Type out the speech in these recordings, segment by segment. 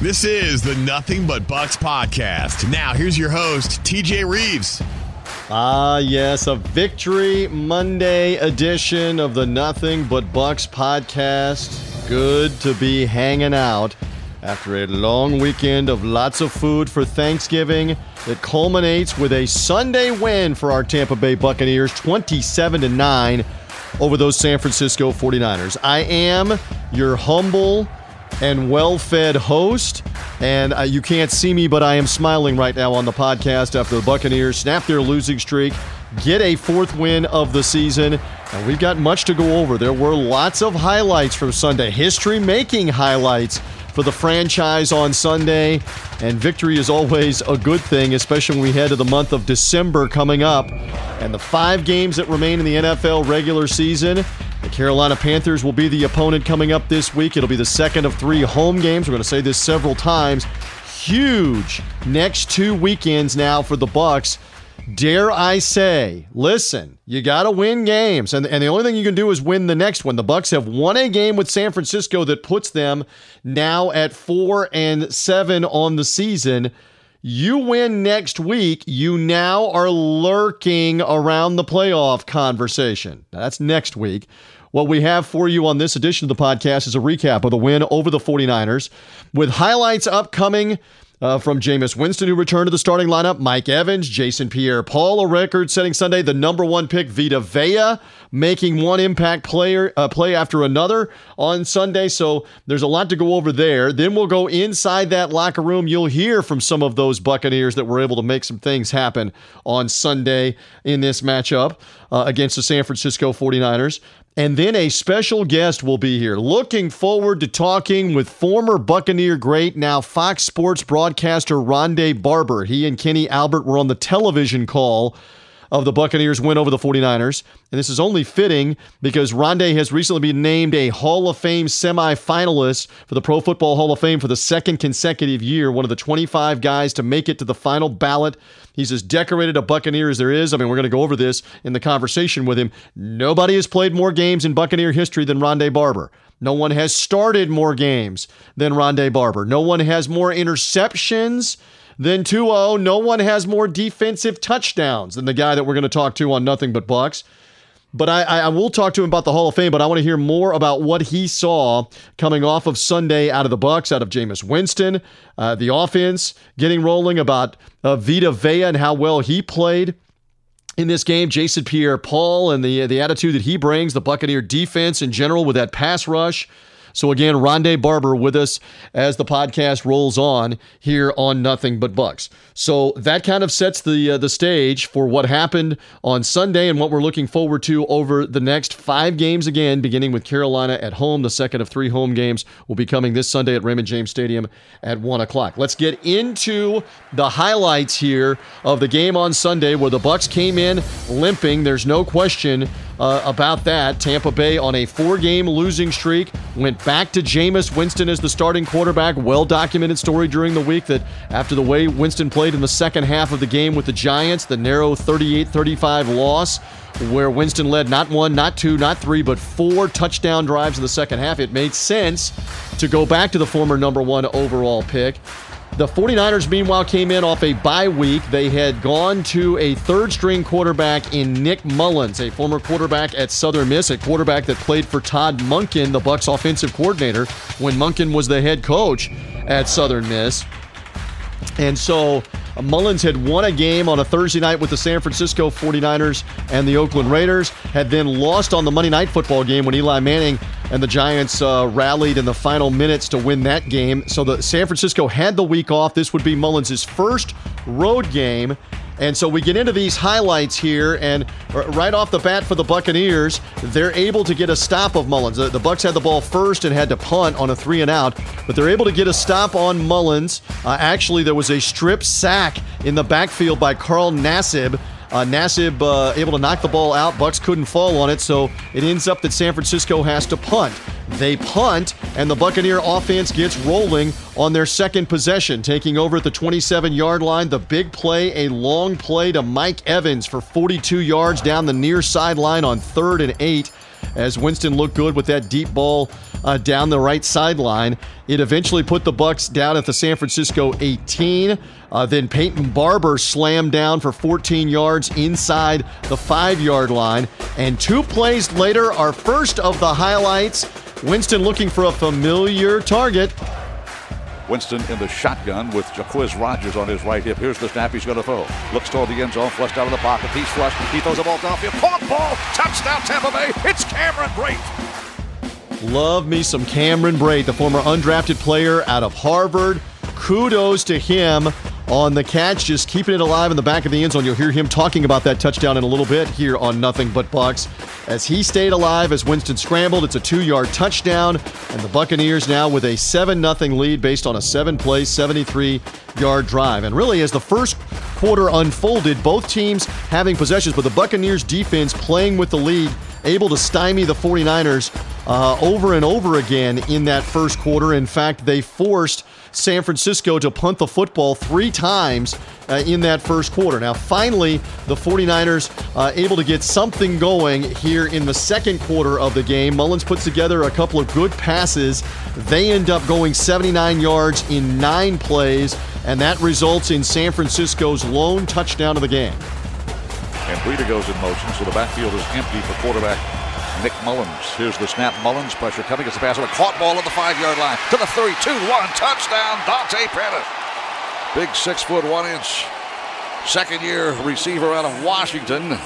This is the Nothing But Bucks podcast. Now, here's your host, TJ Reeves. Ah, yes, a Victory Monday edition of the Nothing But Bucks podcast. Good to be hanging out after a long weekend of lots of food for Thanksgiving that culminates with a Sunday win for our Tampa Bay Buccaneers 27 to 9 over those San Francisco 49ers. I am your humble and well fed host. And uh, you can't see me, but I am smiling right now on the podcast after the Buccaneers snap their losing streak, get a fourth win of the season. And we've got much to go over. There were lots of highlights from Sunday, history making highlights for the franchise on Sunday. And victory is always a good thing, especially when we head to the month of December coming up. And the five games that remain in the NFL regular season. The Carolina Panthers will be the opponent coming up this week. It'll be the second of three home games. We're going to say this several times. Huge next two weekends now for the Bucks. Dare I say, listen, you got to win games, and, and the only thing you can do is win the next one. The Bucks have won a game with San Francisco that puts them now at four and seven on the season. You win next week, you now are lurking around the playoff conversation. That's next week. What we have for you on this edition of the podcast is a recap of the win over the 49ers with highlights upcoming uh, from Jameis Winston, who returned to the starting lineup, Mike Evans, Jason Pierre Paul, a record setting Sunday, the number one pick, Vita Vea, making one impact player uh, play after another on Sunday. So there's a lot to go over there. Then we'll go inside that locker room. You'll hear from some of those Buccaneers that were able to make some things happen on Sunday in this matchup uh, against the San Francisco 49ers. And then a special guest will be here. Looking forward to talking with former Buccaneer great, now Fox Sports broadcaster Rondé Barber. He and Kenny Albert were on the television call of the Buccaneers win over the 49ers. And this is only fitting because Rondé has recently been named a Hall of Fame semifinalist for the Pro Football Hall of Fame for the second consecutive year, one of the 25 guys to make it to the final ballot. He's as decorated a Buccaneer as there is. I mean, we're going to go over this in the conversation with him. Nobody has played more games in Buccaneer history than Rondé Barber. No one has started more games than Rondé Barber. No one has more interceptions than 2 0. No one has more defensive touchdowns than the guy that we're going to talk to on Nothing But Bucks. But I, I will talk to him about the Hall of Fame, but I want to hear more about what he saw coming off of Sunday out of the Bucks, out of Jameis Winston, uh, the offense getting rolling, about uh, Vita Vea and how well he played in this game. Jason Pierre-Paul and the the attitude that he brings, the Buccaneer defense in general with that pass rush. So again, Rondé Barber with us as the podcast rolls on here on Nothing But Bucks. So that kind of sets the uh, the stage for what happened on Sunday and what we're looking forward to over the next five games. Again, beginning with Carolina at home, the second of three home games will be coming this Sunday at Raymond James Stadium at one o'clock. Let's get into the highlights here of the game on Sunday, where the Bucks came in limping. There's no question uh, about that. Tampa Bay on a four-game losing streak went back to Jameis Winston as the starting quarterback. Well documented story during the week that after the way Winston played in the second half of the game with the Giants, the narrow 38 35 loss, where Winston led not one, not two, not three, but four touchdown drives in the second half, it made sense to go back to the former number one overall pick. The 49ers, meanwhile, came in off a bye week. They had gone to a third string quarterback in Nick Mullens, a former quarterback at Southern Miss, a quarterback that played for Todd Monken, the Bucks offensive coordinator, when Monken was the head coach at Southern Miss. And so Mullens had won a game on a Thursday night with the San Francisco 49ers and the Oakland Raiders, had then lost on the Monday night football game when Eli Manning and the Giants uh, rallied in the final minutes to win that game. So the San Francisco had the week off. This would be Mullens' first road game. And so we get into these highlights here, and right off the bat for the Buccaneers, they're able to get a stop of Mullens. The, Bucks had the ball first and had to punt on a three and out, but they're able to get a stop on Mullens. Uh, actually, there was a strip sack in the backfield by Carl Nassib. Uh, Nassib uh, able to knock the ball out. Bucks couldn't fall on it, so it ends up that San Francisco has to punt. They punt, and the Buccaneer offense gets rolling on their second possession, taking over at the 27 yard line. The big play, a long play to Mike Evans for 42 yards down the near sideline on third and eight. As Winston looked good with that deep ball uh, down the right sideline. It eventually put the Bucks down at the San Francisco 18. Uh, then Peyton Barber slammed down for 14 yards inside the five yard line. And two plays later, our first of the highlights. Winston looking for a familiar target. Winston in the shotgun with Jacquizz Rodgers on his right hip. Here's the snap he's going to throw. Looks toward the end zone, flushed out of the pocket. He's flushed. He throws the ball downfield. Caught ball. Touchdown Tampa Bay. It's Cameron Brate. Love me some Cameron Brate, the former undrafted player out of Harvard. Kudos to him on the catch, just keeping it alive in the back of the end zone. You'll hear him talking about that touchdown in a little bit here on Nothing But Bucks. As he stayed alive as Winston scrambled, it's a two yard touchdown, and the Buccaneers now with a 7 0 lead based on a seven play, 73 yard drive. And really, as the first quarter unfolded, both teams having possessions, but the Buccaneers defense playing with the lead, able to stymie the 49ers uh, over and over again in that first quarter. In fact, they forced San Francisco to punt the football three times uh, in that first quarter. Now, finally, the 49ers uh, able to get something going here in the second quarter of the game. Mullens puts together a couple of good passes. They end up going 79 yards in nine plays, and that results in San Francisco's lone touchdown of the game. And Breida goes in motion, so the backfield is empty for quarterback Nick Mullens. Here's the snap. Mullens pressure coming. It's a pass. A caught ball at the five yard line. To the 3 2 1. Touchdown, Dante Pettis. Big six foot one inch second year receiver out of Washington.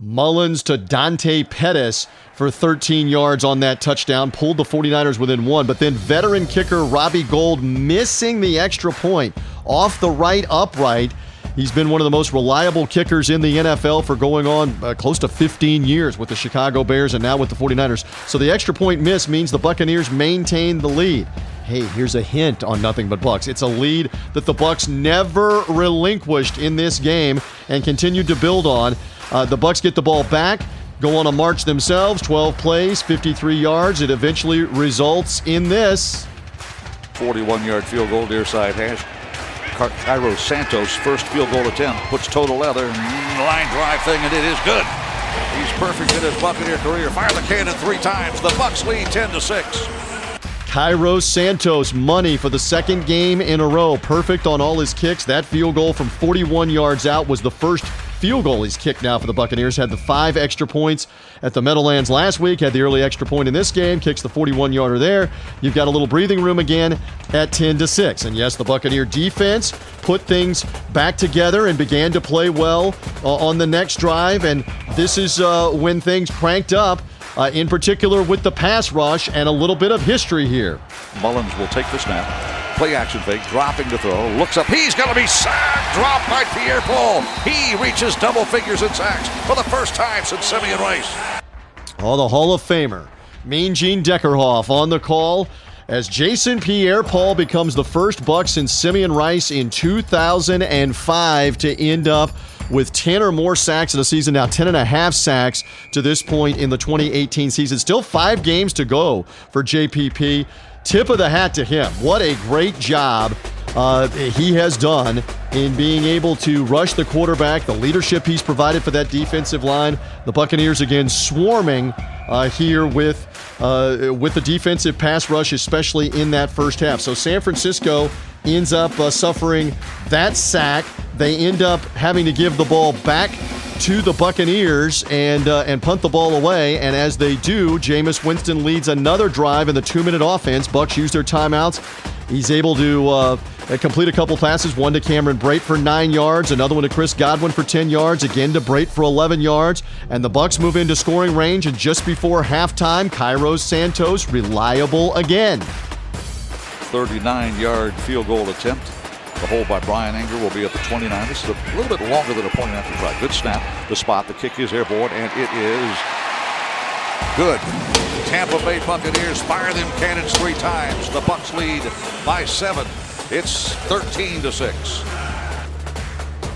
Mullens to Dante Pettis for 13 yards on that touchdown, pulled the 49ers within one, but then veteran kicker Robbie Gould missing the extra point off the right upright He's been one of the most reliable kickers in the NFL for going on uh, close to 15 years with the Chicago Bears and now with the 49ers. So the extra point miss means the Buccaneers maintain the lead. Hey, here's a hint on nothing but Bucks. It's a lead that the Bucks never relinquished in this game and continued to build on. Uh, the Bucks get the ball back go on a march themselves 12 plays 53 yards it eventually results in this 41 yard field goal near side hash Cairo Santos' first field goal attempt puts total leather line drive thing, and it is good. He's perfect in his Buccaneer career. Fire the cannon three times. The Bucks lead 10 to 6. Cairo Santos money for the second game in a row. Perfect on all his kicks. That field goal from 41 yards out was the first field goal he's kicked now for the Buccaneers. Had the five extra points at the Meadowlands last week, had the early extra point in this game, kicks the 41 yarder there. You've got a little breathing room again at 10 to 6. And yes, the Buccaneer defense put things back together and began to play well uh, on the next drive. And this is uh, when things cranked up. Uh, in particular with the pass rush and a little bit of history here. Mullens will take the snap Play action fake, dropping to throw. Looks up. He's going to be sacked. Dropped by Pierre Paul. He reaches double figures in sacks for the first time since Simeon Rice. Oh, the Hall of Famer, Mean Gene Deckerhoff on the call as Jason Pierre Paul becomes the first Buck since Simeon Rice in 2005 to end up with 10 or more sacks in a season now 10 and a half sacks to this point in the 2018 season still five games to go for jpp tip of the hat to him. What a great job uh, he has done in being able to rush the quarterback, the leadership he's provided for that defensive line. The Buccaneers again swarming uh, here with uh, with the defensive pass rush, especially in that first half. So San Francisco ends up uh, suffering that sack. They end up having to give the ball back to the Buccaneers and uh, and punt the ball away. And as they do, Jameis Winston leads another drive in the two-minute offense. Bucks use their timeouts. He's able to uh, complete a couple passes. One to Cameron Brate for nine yards. Another one to Chris Godwin for ten yards. Again to Brate for 11 yards. And the Bucks move into scoring range. And just before halftime, Cairo Santos reliable again. 39-yard field goal attempt the hold by Bryan Anger will be at the 29. This is a little bit longer than a point after try. Good snap. The spot. The kick is airborne, and it is good. Tampa Bay Buccaneers fire them cannons three times. The Bucks lead by seven. It's 13 to six.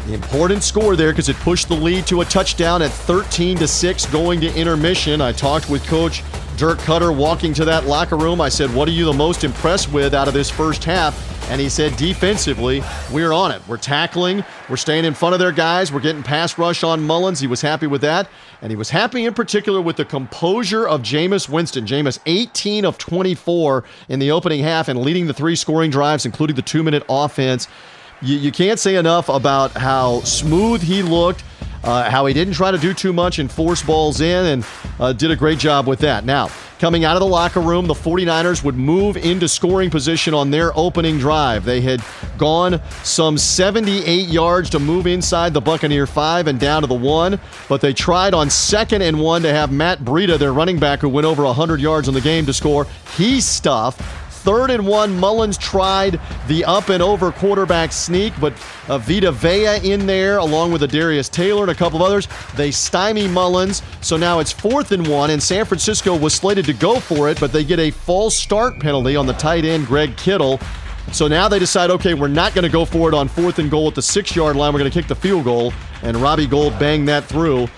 Important score there because it pushed the lead to a touchdown at 13 to 6 going to intermission. I talked with coach Dirk Koetter walking to that locker room. I said, What are you the most impressed with out of this first half? And he said, defensively, we're on it. We're tackling. We're staying in front of their guys. We're getting pass rush on Mullens. He was happy with that. And he was happy in particular with the composure of Jameis Winston. Jameis, 18 of 24 in the opening half and leading the three scoring drives, including the two minute offense. You, you can't say enough about how smooth he looked uh, how he didn't try to do too much and force balls in and uh, did a great job with that. Now, coming out of the locker room, the 49ers would move into scoring position on their opening drive. They had gone some 78 yards to move inside the Buccaneer 5 and down to the 1, but they tried on second and 1 to have Matt Breida, their running back who went over 100 yards in the game, to score. He stuffed Third and one, Mullens tried the up and over quarterback sneak, but uh, Vita Vea in there along with Darius Taylor and a couple of others. They stymie Mullens. So now it's fourth and one, and San Francisco was slated to go for it, but they get a false start penalty on the tight end, Greg Kittle. So now they decide, okay, we're not going to go for it on fourth and goal at the six yard line. We're going to kick the field goal. And Robbie Gould banged that through.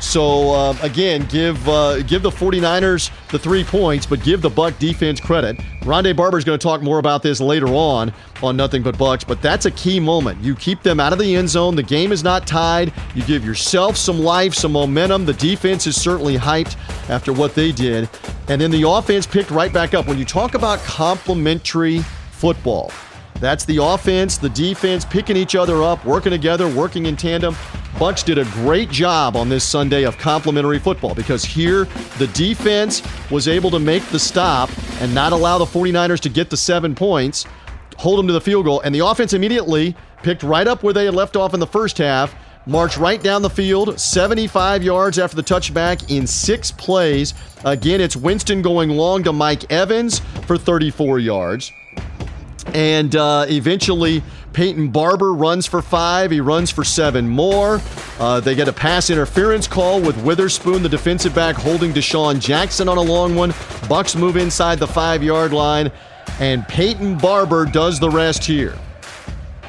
So uh, again, give uh, give the 49ers the three points, but give the Buck defense credit. Rondé Barber is going to talk more about this later on on Nothing But Bucks, but that's a key moment. You keep them out of the end zone. The game is not tied. You give yourself some life, some momentum. The defense is certainly hyped after what they did, and then the offense picked right back up. When you talk about complementary football. That's the offense, the defense picking each other up, working together, working in tandem. Bucks did a great job on this Sunday of complementary football because here the defense was able to make the stop and not allow the 49ers to get the 7 points, hold them to the field goal, and the offense immediately picked right up where they had left off in the first half. Marched right down the field, 75 yards after the touchback in six plays. Again, it's Winston going long to Mike Evans for 34 yards. And uh, eventually, Peyton Barber runs for five. He runs for seven more. Uh, they get a pass interference call with Witherspoon, the defensive back, holding DeSean Jackson on a long one. Bucks move inside the five yard line, and Peyton Barber does the rest here.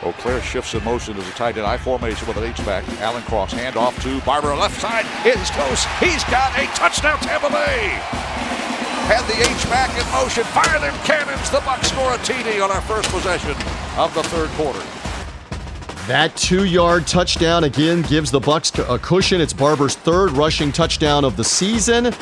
Auclair shifts in motion as a tight end I formation with an H-back. Alan Cross handoff to Barber left side. Is close. He's got a touchdown Tampa Bay had the H-back in motion. Fire them cannons. The Bucks score a TD on our first possession of the third quarter. That two-yard touchdown again gives the Bucks a cushion. It's Barber's third rushing touchdown of the season.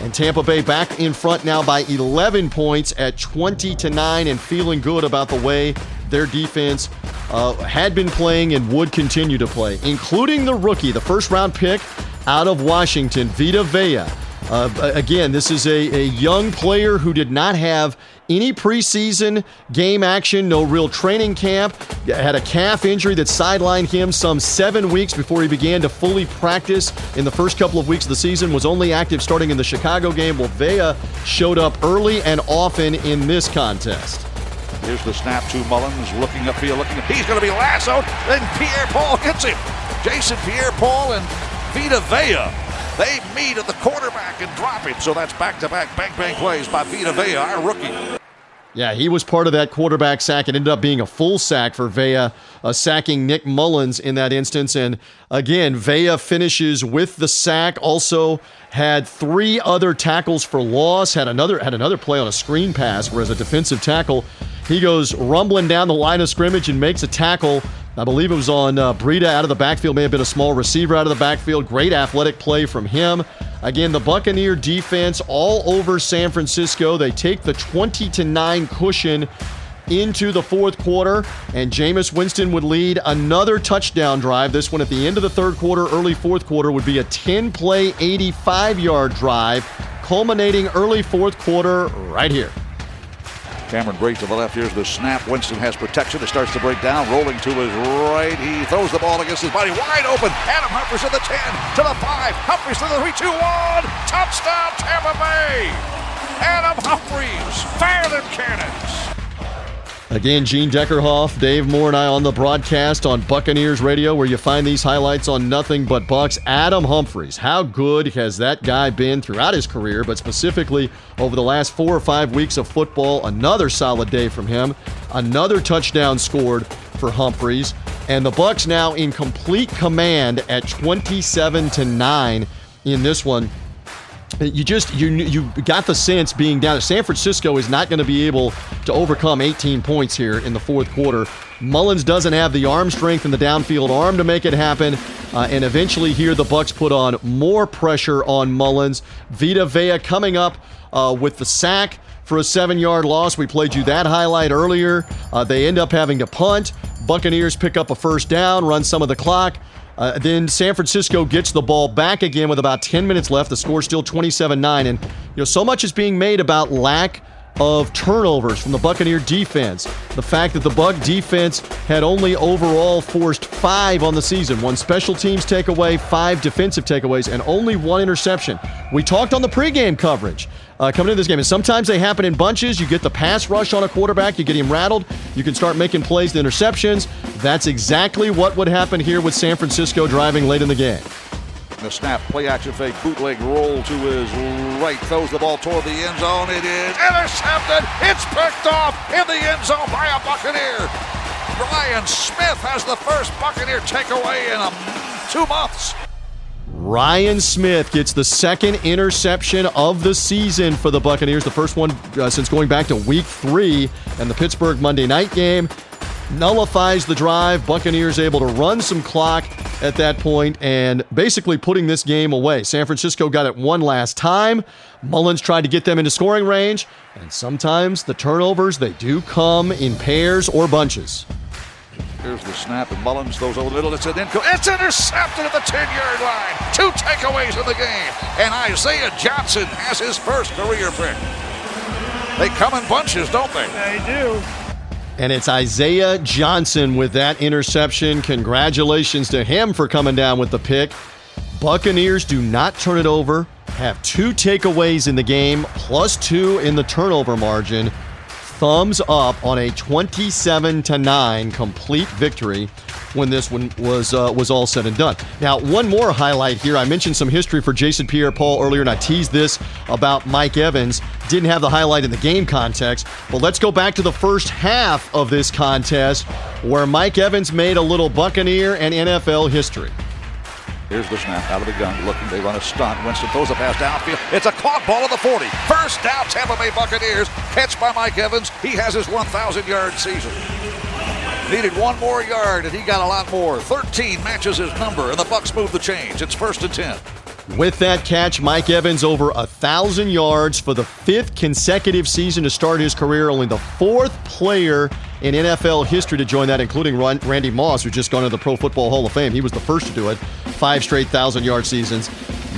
And Tampa Bay back in front now by 11 points at 20 to 9 and feeling good about the way their defense uh, had been playing and would continue to play, including the rookie, the first round pick out of Washington, Vita Vea. Uh, again, this is a, a young player who did not have any preseason game action, no real training camp. Had a calf injury that sidelined him some seven weeks before he began to fully practice in the first couple of weeks of the season. Was only active starting in the Chicago game. Well, Vea showed up early and often in this contest. Here's the snap to Mullens, looking upfield, looking. He's going to be lassoed. Then Pierre Paul hits him. Jason Pierre Paul and Vita Vea they meet at the quarterback and drop it. So that's back to back bang bang plays by Vita Vea, our rookie. Yeah, he was part of that quarterback sack. It ended up being a full sack for Vea, uh, sacking Nick Mullens in that instance. And again, Vea finishes with the sack. Also had three other tackles for loss. Had another had another play on a screen pass where as a defensive tackle, he goes rumbling down the line of scrimmage and makes a tackle I believe it was on uh, Breida out of the backfield, may have been a small receiver out of the backfield. Great athletic play from him. Again, the Buccaneer defense all over San Francisco. They take the 20 to 9 cushion into the fourth quarter, and Jameis Winston would lead another touchdown drive. This one at the end of the third quarter, early fourth quarter, would be a 10 play, 85 yard drive, culminating early fourth quarter right here. Cameron Brate to the left. Here's the snap. Winston has protection. It starts to break down. Rolling to his right. He throws the ball against his body. Wide open. Adam Humphries to the 10, to the 5. Humphries to the 3, 2, 1. Touchdown, Tampa Bay. Adam Humphries. Fire them cannons. Again, Gene Deckerhoff, Dave Moore, and I on the broadcast on Buccaneers Radio, where you find these highlights on Nothing But Bucks. Adam Humphries, how good has that guy been throughout his career, but specifically over the last four or five weeks of football? Another solid day from him. Another touchdown scored for Humphries, and the Bucks now in complete command at 27 to nine in this one. You just you you got the sense being down San Francisco is not going to be able to overcome 18 points here in the fourth quarter. Mullens doesn't have the arm strength and the downfield arm to make it happen, uh, and eventually here the Bucks put on more pressure on Mullens. Vita Vea coming up uh, with the sack for a seven-yard loss. We played you that highlight earlier. Uh, they end up having to punt. Buccaneers pick up a first down, run some of the clock. Uh, then San Francisco gets the ball back again with about 10 minutes left. The score still 27-9, and you know so much is being made about lack of turnovers from the Buccaneer defense. The fact that the Buck defense had only overall forced five on the season one special teams takeaway, five defensive takeaways, and only one interception. We talked on the pregame coverage uh, coming into this game, and sometimes they happen in bunches. You get the pass rush on a quarterback, you get him rattled, you can start making plays to interceptions. That's exactly what would happen here with San Francisco driving late in the game. The snap, play action fake, bootleg roll to his right, throws the ball toward the end zone. It is intercepted. It's picked off in the end zone by a Buccaneer. Ryan Smith has the first Buccaneer takeaway in a, two months. Ryan Smith gets the second interception of the season for the Buccaneers, the first one uh, since going back to week three and the Pittsburgh Monday night game nullifies the drive. Buccaneers able to run some clock at that point and basically putting this game away. San Francisco got it one last time. Mullens tried to get them into scoring range, and sometimes the turnovers they do come in pairs or bunches. Here's the snap, and Mullens throws over the middle. It's an inco- It's intercepted at the 10-yard line. Two takeaways in the game, and Isaiah Johnson has his first career pick. They come in bunches, don't they? They do. And it's Isaiah Johnson with that interception. Congratulations to him for coming down with the pick. Buccaneers do not turn it over, have two takeaways in the game, plus two in the turnover margin. Thumbs up on a 27 to 9 complete victory when this one was uh, was all said and done. Now, one more highlight here. I mentioned some history for Jason Pierre-Paul earlier, and I teased this about Mike Evans. Didn't have the highlight in the game context, but let's go back to the first half of this contest where Mike Evans made a little Buccaneer and NFL history. Here's the snap out of the gun, looking. They run a stunt. Winston throws a pass downfield. It's a caught ball at the 40. First down, Tampa Bay Buccaneers. Catch by Mike Evans. He has his 1,000 yard season. Needed one more yard, and he got a lot more. 13 matches his number, and the Bucks move the change. It's first and 10. With that catch, Mike Evans over a thousand yards for the fifth consecutive season to start his career. Only the fourth player in NFL history to join that, including Randy Moss, who just gone to the Pro Football Hall of Fame. He was the first to do it. Five straight thousand yard seasons.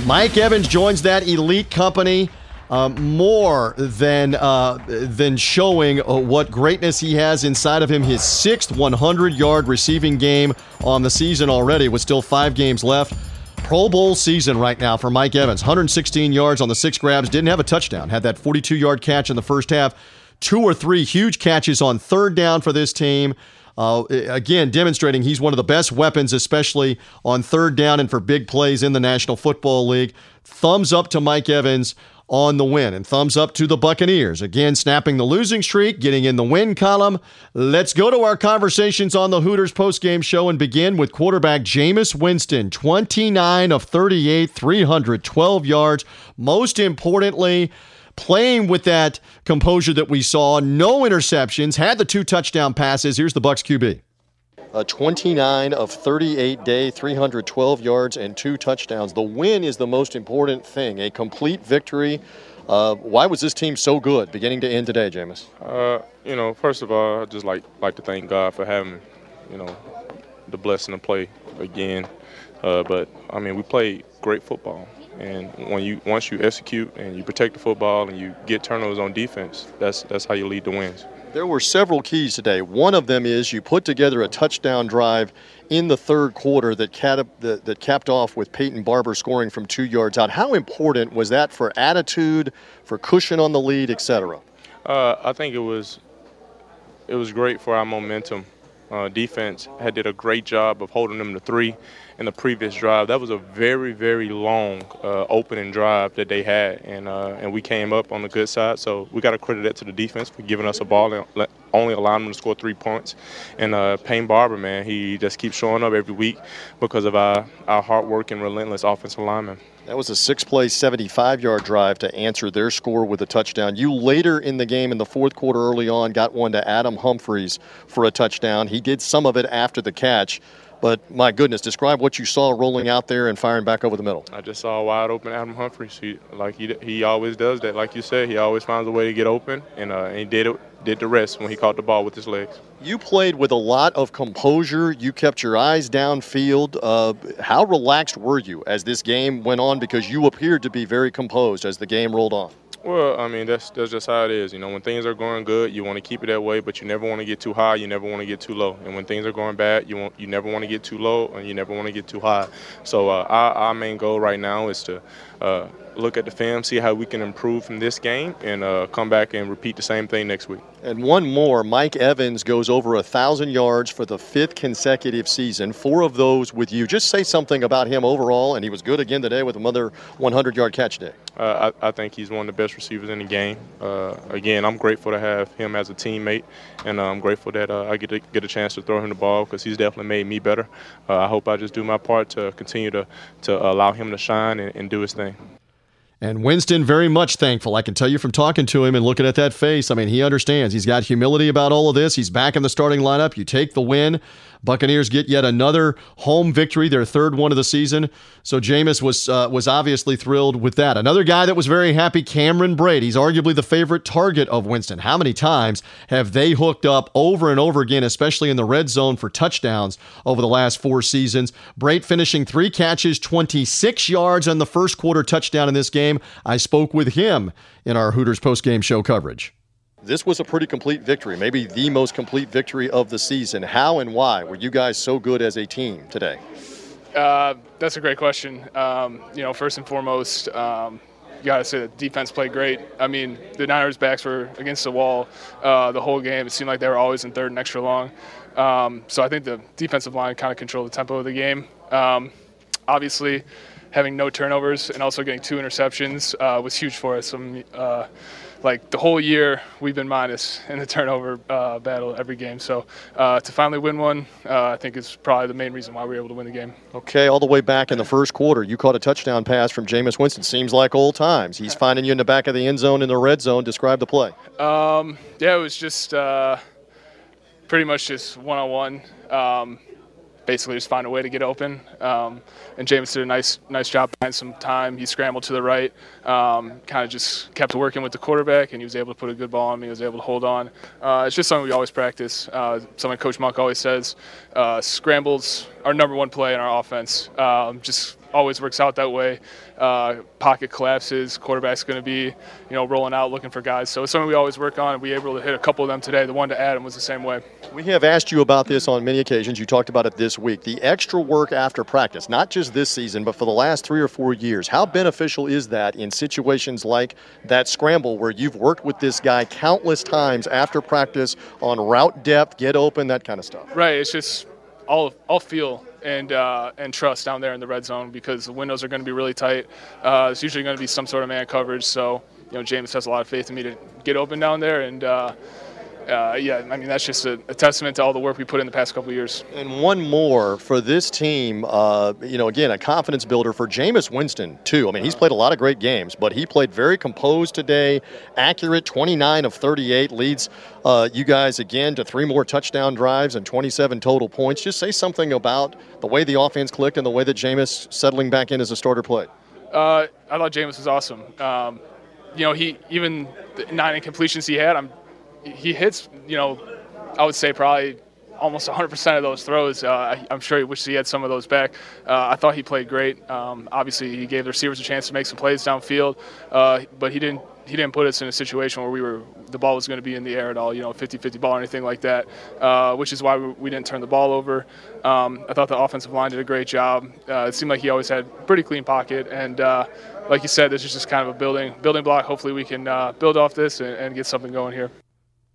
Mike Evans joins that elite company um, more than uh, than showing uh, what greatness he has inside of him. His sixth 100-yard receiving game on the season already, with still five games left. Pro Bowl season right now for Mike Evans. 116 yards on the six grabs. Didn't have a touchdown. Had that 42-yard catch in the first half. Two or three huge catches on third down for this team. Uh, again, demonstrating he's one of the best weapons, especially on third down and for big plays in the National Football League. Thumbs up to Mike Evans on the win. And thumbs up to the Buccaneers. Again, snapping the losing streak, getting in the win column. Let's go to our conversations on the Hooters postgame show and begin with quarterback Jameis Winston, 29 of 38, 312 yards. Most importantly, playing with that composure that we saw, no interceptions, had the two touchdown passes. Here's the Bucks QB. A 29 of 38 day, 312 yards, and two touchdowns. The win is the most important thing. A complete victory. Uh, why was this team so good, beginning to end today, Jameis? Uh, you know, first of all, I just like like to thank God for having, you know, the blessing to play again. Uh, but I mean, we played great football, and when you once you execute and you protect the football and you get turnovers on defense, that's that's how you lead the wins. There were several keys today. One of them is you put together a touchdown drive in the third quarter that, cat, that, that capped off with Peyton Barber scoring from two yards out. How important was that for attitude, for cushion on the lead, etc.? Uh, I think it was it was great for our momentum. Uh, defense had did a great job of holding them to three in the previous drive. That was a very, very long uh, opening drive that they had, and uh, and we came up on the good side. So we got to credit that to the defense for giving us a ball and only allowing them to score three points. And uh, Payne Barber, man, he just keeps showing up every week because of our, our hard work and relentless offensive lineman. That was a six play, 75 yard drive to answer their score with a touchdown. You later in the game, in the fourth quarter early on, got one to Adam Humphries for a touchdown. He did some of it after the catch. But my goodness, describe what you saw rolling out there and firing back over the middle. I just saw a wide open Adam Humphries. He, like he, he always does that. Like you said, he always finds a way to get open, and, uh, and he did it did the rest when he caught the ball with his legs. You played with a lot of composure. You kept your eyes downfield. Uh, how relaxed were you as this game went on? Because you appeared to be very composed as the game rolled on. Well, I mean, that's that's just how it is. You know, when things are going good, you want to keep it that way, but you never want to get too high. You never want to get too low. And when things are going bad, you want you never want to get too low, and you never want to get too high. So uh, our, our main goal right now is to uh, look at the film, see how we can improve from this game, and uh, come back and repeat the same thing next week. And one more, Mike Evans goes over a thousand yards for the fifth consecutive season. Four of those with you. Just say something about him overall, and he was good again today with another 100-yard catch day. Uh, I, I, think he's one of the best receivers in the game. Uh, again, I'm grateful to have him as a teammate, and uh, I'm grateful that uh, I get to get a chance to throw him the ball because he's definitely made me better. Uh, I hope I just do my part to continue to to allow him to shine and, and do his thing. And Winston, very much thankful. I can tell you from talking to him and looking at that face. I mean, he understands. He's got humility about all of this. He's back in the starting lineup. You take the win. Buccaneers get yet another home victory, their third one of the season. So Jameis was uh, was obviously thrilled with that. Another guy that was very happy, Cameron Brate. He's arguably the favorite target of Winston. How many times have they hooked up over and over again, especially in the red zone for touchdowns over the last four seasons? Brate finishing three catches, 26 yards on the first quarter touchdown in this game. I spoke with him in our Hooters post-game show coverage this was a pretty complete victory, maybe the most complete victory of the season. How and why were you guys so good as a team today? Uh, that's a great question. Um, you know, first and foremost, um, you got to say the defense played great. I mean, the Niners' backs were against the wall uh, the whole game. It seemed like they were always in third and extra long. Um, so I think the defensive line kind of controlled the tempo of the game. Um, obviously, having no turnovers and also getting two interceptions uh, was huge for us. Some, uh, like the whole year we've been minus in the turnover uh, battle every game. So uh, to finally win one, uh, I think is probably the main reason why we were able to win the game. Okay, all the way back in the first quarter, you caught a touchdown pass from Jameis Winston. Seems like old times. He's finding you in the back of the end zone in the red zone. Describe the play. Um, yeah, it was just uh, pretty much just one on one basically just find a way to get open. Um, and James did a nice nice job buying some time. He scrambled to the right, um, kind of just kept working with the quarterback, and he was able to put a good ball on me. He was able to hold on. Uh, it's just something we always practice. Uh, something Coach Monk always says: uh, scrambles are number one play in our offense. Um, just always works out that way. Uh, pocket collapses, quarterback's going to be, you know, rolling out looking for guys. So it's something we always work on, and we were able to hit a couple of them today. The one to Adam was the same way. We have asked you about this on many occasions. You talked about it this week. The extra work after practice, not just this season, but for the last three or four years. How beneficial is that in situations like that scramble where you've worked with this guy countless times after practice on route depth, get open, that kind of stuff? Right. It's just all all feel and uh, and trust down there in the red zone because the windows are going to be really tight. Uh, it's usually going to be some sort of man coverage. So you know, James has a lot of faith in me to get open down there, and uh, yeah, I mean that's just a, a, testament to all the work we put in the past couple years. And one more for this team, uh, you know, again a confidence builder for Jameis Winston too. I mean he's played a lot of great games, but he played very composed today, accurate, 29 of 38, leads uh, you guys again to three more touchdown drives and 27 total points. Just say something about the way the offense clicked and the way that Jameis settling back in as a starter played. Uh, I thought Jameis was awesome. Um, you know, he even the nine incompletions he had, I'm he hits, you know, I would say probably almost 100% of those throws. Uh, I'm sure he wishes he had some of those back. Uh, I thought he played great. Um, obviously, he gave the receivers a chance to make some plays downfield, uh, but he didn't. He didn't put us in a situation where we were the ball was going to be in the air at all, you know, 50-50 ball or anything like that, uh, which is why we, didn't turn the ball over. Um, I thought the offensive line did a great job. Uh, it seemed like he always had pretty clean pocket, and uh, like you said, this is just kind of a building building block. Hopefully, we can build off this and, and get something going here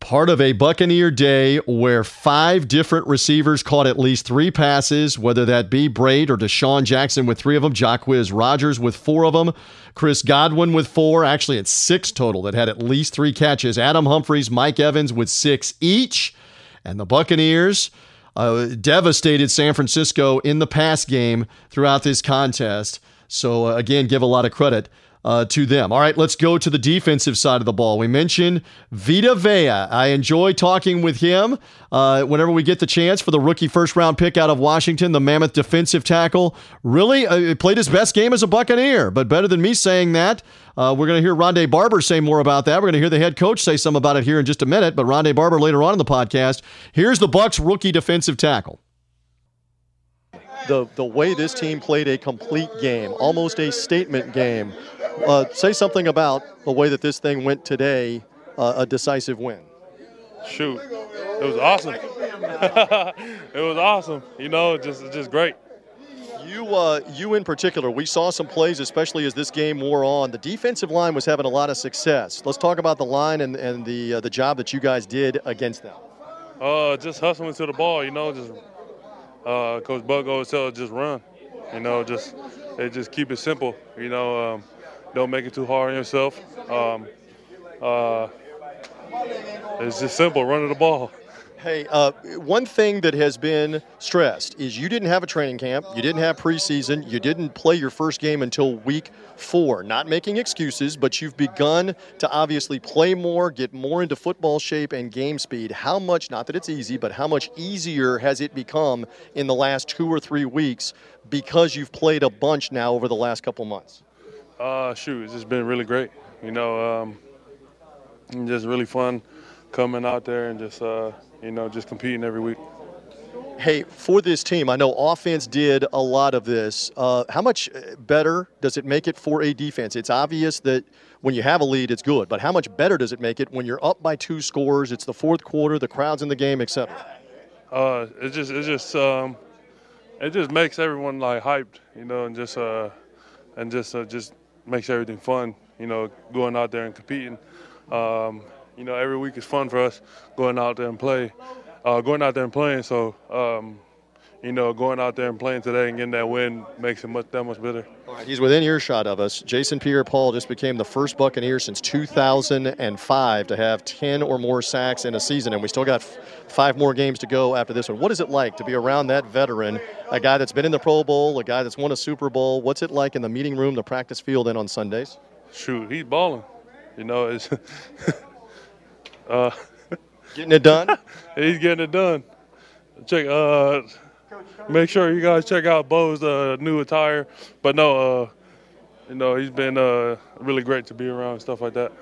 part of a Buccaneer day where five different receivers caught at least three passes, whether that be Brate or DeSean Jackson with three of them, Jacquizz Rodgers with four of them, Chris Godwin with four. Actually, it's six total that had at least three catches. Adam Humphries, Mike Evans with six each. And the Buccaneers uh, devastated San Francisco in the pass game throughout this contest. So, uh, again, give a lot of credit uh, to them. All right, let's go to the defensive side of the ball. We mentioned Vita Vea. I enjoy talking with him uh, whenever we get the chance for the rookie first round pick out of Washington, the mammoth defensive tackle. Really uh, played his best game as a Buccaneer, but better than me saying that. Uh, we're going to hear Rondé Barber say more about that. We're going to hear the head coach say some about it here in just a minute. But Rondé Barber later on in the podcast. Here's the Bucks rookie defensive tackle the the way this team played a complete game, almost a statement game. Uh, say something about the way that this thing went today, uh, a decisive win. Shoot, it was awesome. it was awesome. You know, just just great. You, uh, you in particular, we saw some plays, especially as this game wore on. The defensive line was having a lot of success. Let's talk about the line and, and the uh, the job that you guys did against them. Uh, just hustling to the ball, you know, just uh, Coach Bug always tells just run. You know, just they just keep it simple. You know, um, don't make it too hard on yourself. Um, uh, it's just simple, running the ball. Hey, uh, one thing that has been stressed is you didn't have a training camp, you didn't have preseason, you didn't play your first game until week four. Not making excuses, but you've begun to obviously play more, get more into football shape and game speed. How much, not that it's easy, but how much easier has it become in the last two or three weeks because you've played a bunch now over the last couple months? Uh, shoot, it's just been really great. You know, um, just really fun coming out there and just. Uh, you know, just competing every week. Hey, for this team, I know offense did a lot of this. Uh, how much better does it make it for a defense? It's obvious that when you have a lead, it's good, but how much better does it make it when you're up by two scores? It's the fourth quarter, the crowd's in the game, etc. Uh, it just, it just, um, it just makes everyone like hyped, you know, and just, uh, and just, uh, just makes everything fun, you know, going out there and competing. Um, you know, every week is fun for us going out there and play, uh, going out there and playing. So, um, you know, going out there and playing today and getting that win makes it much that much better. Right, he's within earshot of us. Jason Pierre-Paul just became the first Buccaneer since 2005 to have 10 or more sacks in a season, and we still got five more games to go after this one. What is it like to be around that veteran, a guy that's been in the Pro Bowl, a guy that's won a Super Bowl? What's it like in the meeting room, the practice field, and on Sundays? Shoot, he's balling. You know, it's Uh, getting it done. he's getting it done. Check. Uh, make sure you guys check out Bo's uh, new attire. But no, uh, you know, he's been uh, really great to be around and stuff like that.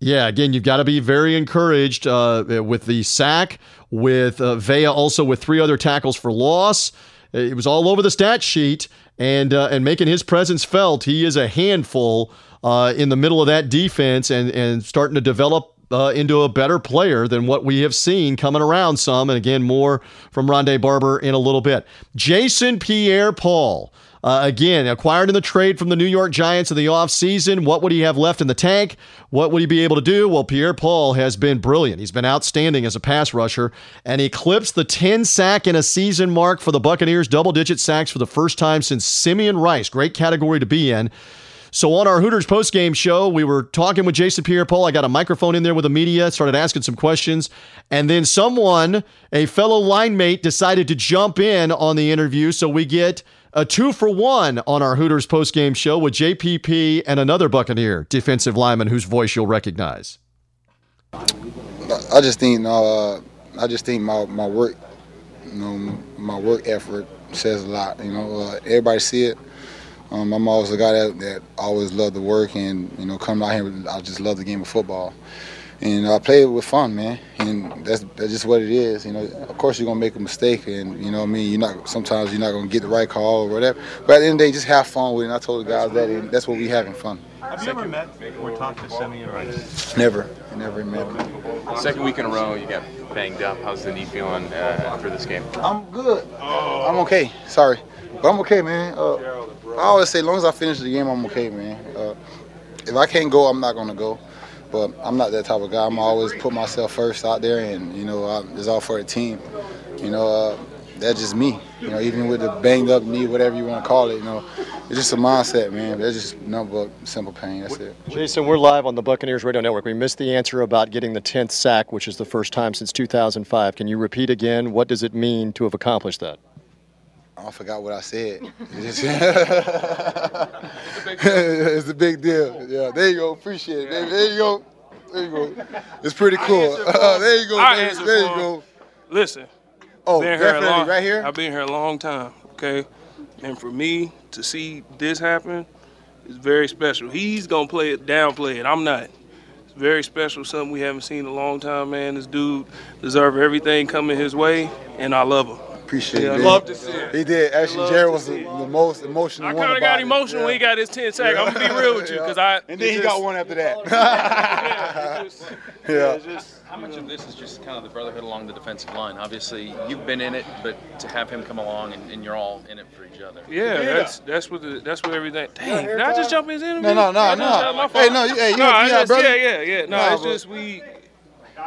Yeah, again, you've got to be very encouraged uh, with the sack, with uh, Vea also with three other tackles for loss. It was all over the stat sheet, and uh, and making his presence felt. He is a handful uh, in the middle of that defense, and and starting to develop uh, into a better player than what we have seen coming around some. And again, more from Rondé Barber in a little bit. Jason Pierre Paul. Uh, again, acquired in the trade from the New York Giants in the offseason. What would he have left in the tank? What would he be able to do? Well, Pierre Paul has been brilliant. He's been outstanding as a pass rusher and eclipsed the 10 sack in a season mark for the Buccaneers, double digit sacks for the first time since Simeon Rice. Great category to be in. So on our Hooters postgame show, we were talking with Jason Pierre-Paul. I got a microphone in there with the media, started asking some questions, and then someone, a fellow line mate, decided to jump in on the interview. So we get a two for one on our Hooters postgame show with JPP and another Buccaneer defensive lineman whose voice you'll recognize. I just think uh, I just think my, my work, you know, my work effort says a lot. You know, uh, everybody see it. Um, I'm always a guy that, that always loved to work and you know come out here. I just love the game of football, and I play it with fun, man. And that's that's just what it is. You know, of course you're gonna make a mistake, and you know what I mean. You're not sometimes you're not gonna get the right call or whatever. But at the end of the day, just have fun with it. And I told the guys that, and that's what we having fun. Have you ever met or talked to Simeon Rice? Never, never met him. Second week in a row, you got banged up. How's the knee feeling uh, after this game? I'm good. I'm okay. Sorry, but I'm okay, man. Uh, I always say, as long as I finish the game, I'm okay, man. Uh, if I can't go, I'm not gonna go. But I'm not that type of guy. I'm always put myself first out there, and you know, I, it's all for a team. You know, uh, that's just me. You know, even with the banged up knee, whatever you want to call it, you know, it's just a mindset, man. That's just nothing but simple pain. That's it. Jason, we're live on the Buccaneers Radio Network. We missed the answer about getting the 10th sack, which is the first time since 2005. Can you repeat again? What does it mean to have accomplished that? I forgot what I said. it's a big deal. Yeah, there you go. Appreciate it. There, there you go. There you go. It's pretty cool. Uh, there you go. I There, answer you for go. Listen, Oh, been here a definitely. long, Right here? I've been here a long time, okay? And for me to see this happen is very special. He's gonna play it, downplay it. I'm not. It's very special, something we haven't seen in a long time, man. This dude deserves everything coming his way, and I love him. Appreciate Yeah, it. Love to see it. He did. Actually, Love Jared was the, the most emotional I kind of got it. emotional when he got his 10 sack. I'm gonna be real with you, cause I. And then he it's got one after that. Yeah, just- Yeah. just- How much of this is just kind of the brotherhood along the defensive line? Obviously, you've been in it, but to have him come along and, and you're all in it for each other. Yeah, that's that's what the, that's what everything. Dang, did I just jump in his interview? No, no, no, no. that's my fault. Hey, no, you- hey, you- no, you I just, brother? yeah, yeah, yeah. No, Nah, it's bro. just we.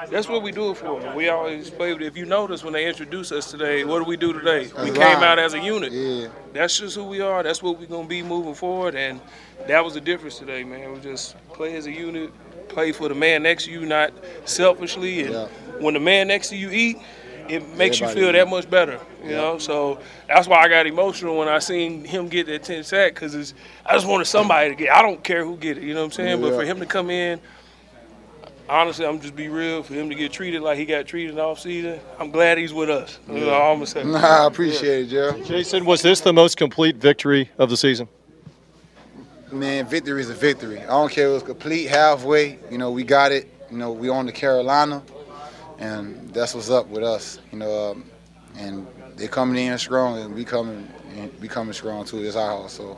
That's what we do it for. We always play If you notice when they introduced us today, what do we do today? We came out as a unit. Yeah. That's just who we are. That's what we're gonna be moving forward, and that was the difference today, man. We just play as a unit, play for the man next to you, not selfishly. And Yeah. when the man next to you eat, it makes you feel that much better. You know, so that's why I got emotional when I seen him get that 10 sack because I just wanted somebody to get. I don't care who get it. You know what I'm saying? But for him to come in. Honestly, I'm just be real. For him to get treated like he got treated off season, I'm glad he's with us. That's all I'm gonna say. Nah, I appreciate it, Jared. Jason, was this the most complete victory of the season? Man, victory is a victory. I don't care if it was complete, halfway. You know, we got it. You know, we on the Carolina, and that's what's up with us. You know, um, and they coming in strong, and we coming, and we coming strong too. It's our house, so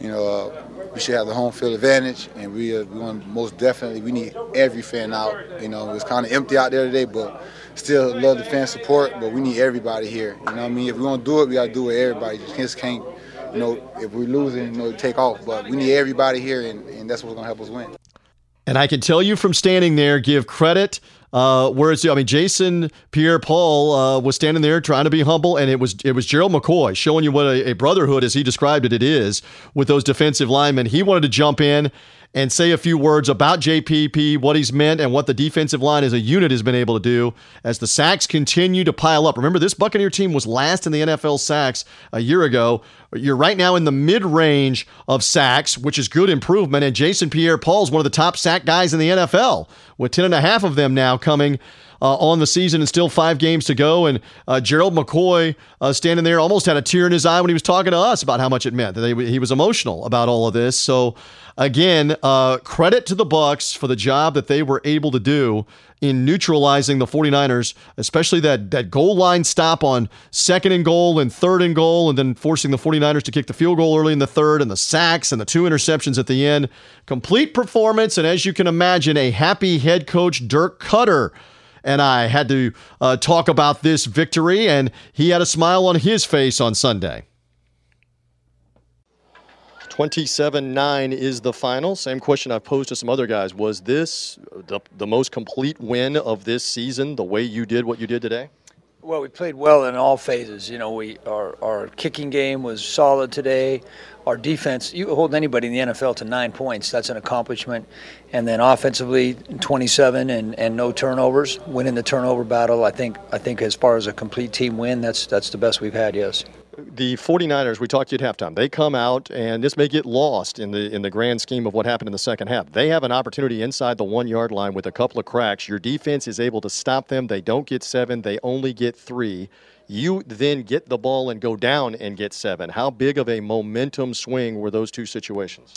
you know, uh, we should have the home field advantage, and we uh, we want most definitely we need every fan out. You know, it's kind of empty out there today, but still love the fan support. But we need everybody here. You know what I mean? If we want to do it, we got to do it. Everybody just can't. You know, if we're losing, you know, take off. But we need everybody here, and, and that's what's gonna help us win. And I can tell you from standing there, give credit uh, where it's. I mean, Jason Pierre-Paul uh, was standing there trying to be humble, and it was it was Gerald McCoy showing you what a, a brotherhood, as he described it, it is with those defensive linemen. He wanted to jump in and say a few words about JPP, what he's meant, and what the defensive line as a unit has been able to do as the sacks continue to pile up. Remember, this Buccaneer team was last in the NFL sacks a year ago. You're right now in the mid range of sacks, which is good improvement. And Jason Pierre Paul is one of the top sack guys in the NFL, with 10 and a half of them now coming. Uh, on the season and still five games to go. And uh, Gerald McCoy uh, standing there almost had a tear in his eye when he was talking to us about how much it meant. That he was emotional about all of this. So again, uh, credit to the Bucks for the job that they were able to do in neutralizing the 49ers, especially that that goal line stop on second and goal and third and goal, and then forcing the 49ers to kick the field goal early in the third, and the sacks and the two interceptions at the end. Complete performance, and as you can imagine, a happy head coach Dirk Koetter. And I had to uh, talk about this victory, and he had a smile on his face on Sunday. 27 9 is the final. Same question I've posed to some other guys. Was this the, the most complete win of this season, the way you did what you did today? Well, we played well in all phases. You know, we our, our kicking game was solid today. Our defense, you hold anybody in the NFL to nine points, that's an accomplishment. And then offensively, 27 and, and no turnovers, winning the turnover battle. I think I think as far as a complete team win, that's that's the best we've had. Yes. The 49ers, we talked to you at halftime. They come out, and this may get lost in the in the grand scheme of what happened in the second half. They have an opportunity inside the one yard line with a couple of cracks. Your defense is able to stop them. They don't get seven, they only get three. You then get the ball and go down and get seven. How big of a momentum swing were those two situations?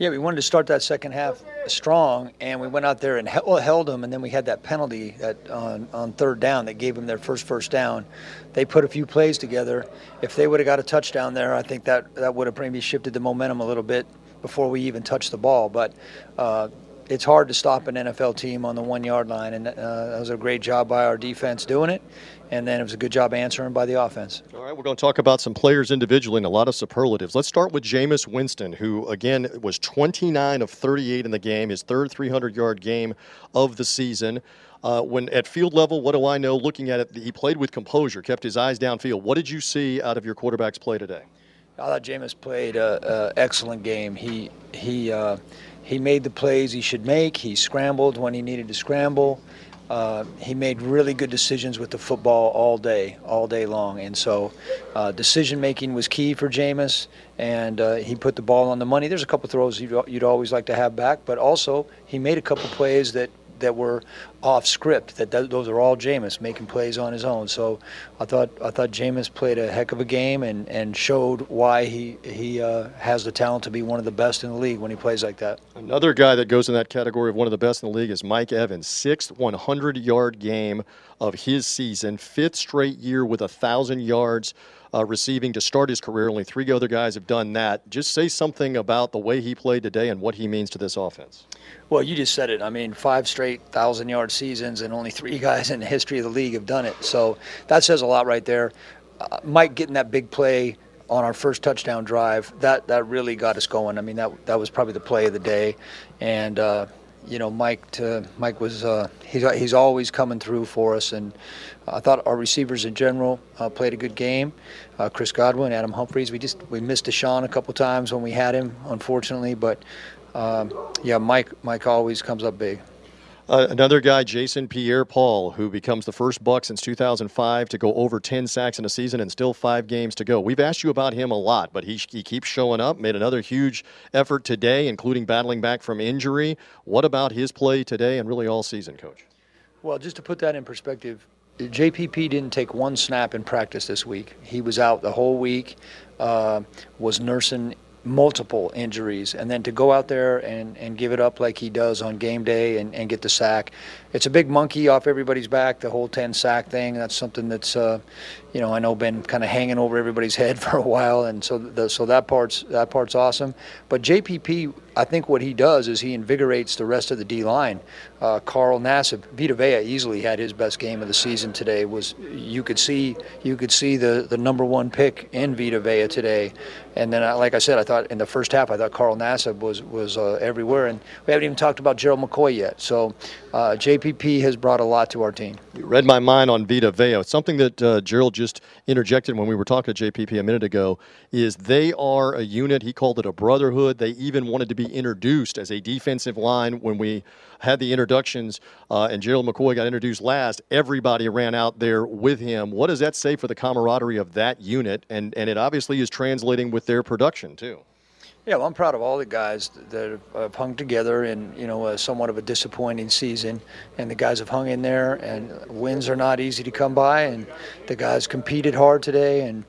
Yeah, we wanted to start that second half strong, and we went out there and held, them, and then we had that penalty at, on, on third down that gave them their first first down. They put a few plays together. If they would have got a touchdown there, I think that, that would have maybe shifted the momentum a little bit before we even touched the ball. But uh, it's hard to stop an NFL team on the one yard line, and uh, that was a great job by our defense doing it, and then it was a good job answering by the offense. All right, we're going to talk about some players individually and a lot of superlatives. Let's start with Jameis Winston, who, again, was 29 of 38 in the game, his third 300 yard game of the season. Uh, when at field level, what do I know? Looking at it, he played with composure, kept his eyes downfield. What did you see out of your quarterback's play today? I thought Jameis played an excellent game. He he uh, he made the plays he should make. He scrambled when he needed to scramble. uh, he made really good decisions with the football all day, all day long. And so uh, decision making was key for Jameis, and uh, he put the ball on the money. There's a couple throws you'd, you'd always like to have back, but also he made a couple plays that that were off script. That, those are all Jameis making plays on his own. So I thought I thought Jameis played a heck of a game and, and showed why he he uh, has the talent to be one of the best in the league when he plays like that. Another guy that goes in that category of one of the best in the league is Mike Evans. Sixth 100-yard game of his season, fifth straight year with a thousand yards uh, receiving to start his career. Only three other guys have done that. Just say something about the way he played today and what he means to this offense. Well, you just said it. I mean, five straight thousand yard seasons, and only three guys in the history of the league have done it. So that says a lot right there. Uh, Mike getting that big play on our first touchdown drive, that that really got us going. I mean, that that was probably the play of the day, and. Uh, you know, Mike to, Mike was uh, he's he's always coming through for us, and I thought our receivers in general uh, played a good game. Uh, Chris Godwin, Adam Humphries. We just we missed DeSean a couple times when we had him, unfortunately, but um, yeah, Mike Mike always comes up big. Uh, another guy, Jason Pierre-Paul, who becomes the first Buck since 2005 to go over 10 sacks in a season and still five games to go. We've asked you about him a lot, but he, he keeps showing up. Made another huge effort today, including battling back from injury. What about his play today and really all season, Coach? Well, just to put that in perspective, JPP didn't take one snap in practice this week. He was out the whole week, uh, was nursing multiple injuries and then to go out there and, and give it up like he does on game day and, and get the sack it's a big monkey off everybody's back the whole 10 sack thing. That's something that's uh, you know I know been kind of hanging over everybody's head for a while and so the, so that part's that part's awesome. But JPP I think what he does is he invigorates the rest of the D line uh, Carl Nassib Vita Vea easily had his best game of the season today was you could see you could see the the number one pick in Vita Vea today. And then like I said I thought in the first half I thought Carl Nassib was was uh, everywhere. And we haven't even talked about Gerald McCoy yet. So uh, JPP has brought a lot to our team. You read my mind on Vita Vea. Something that uh, Gerald just interjected when we were talking to JPP a minute ago is they are a unit. He called it a brotherhood. They even wanted to be introduced as a defensive line when we had the introductions uh, and Gerald McCoy got introduced last. Everybody ran out there with him. What does that say for the camaraderie of that unit? And, and it obviously is translating with their production, too. Yeah, well, I'm proud of all the guys that have hung together in you know somewhat of a disappointing season, and the guys have hung in there. And wins are not easy to come by, and the guys competed hard today, and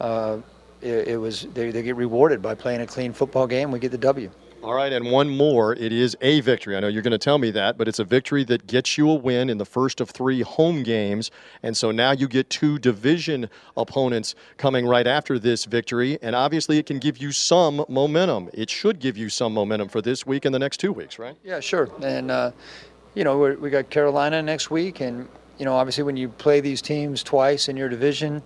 uh, it, it, was they, they get rewarded by playing a clean football game. We get the W. All right, and one more. It is a victory. I know you're going to tell me that, but it's a victory that gets you a win in the first of three home games. And so now you get two division opponents coming right after this victory. And obviously, it can give you some momentum. It should give you some momentum for this week and the next two weeks, right? Yeah, sure. And, uh, you know, we got Carolina next week. And, you know, obviously, when you play these teams twice in your division,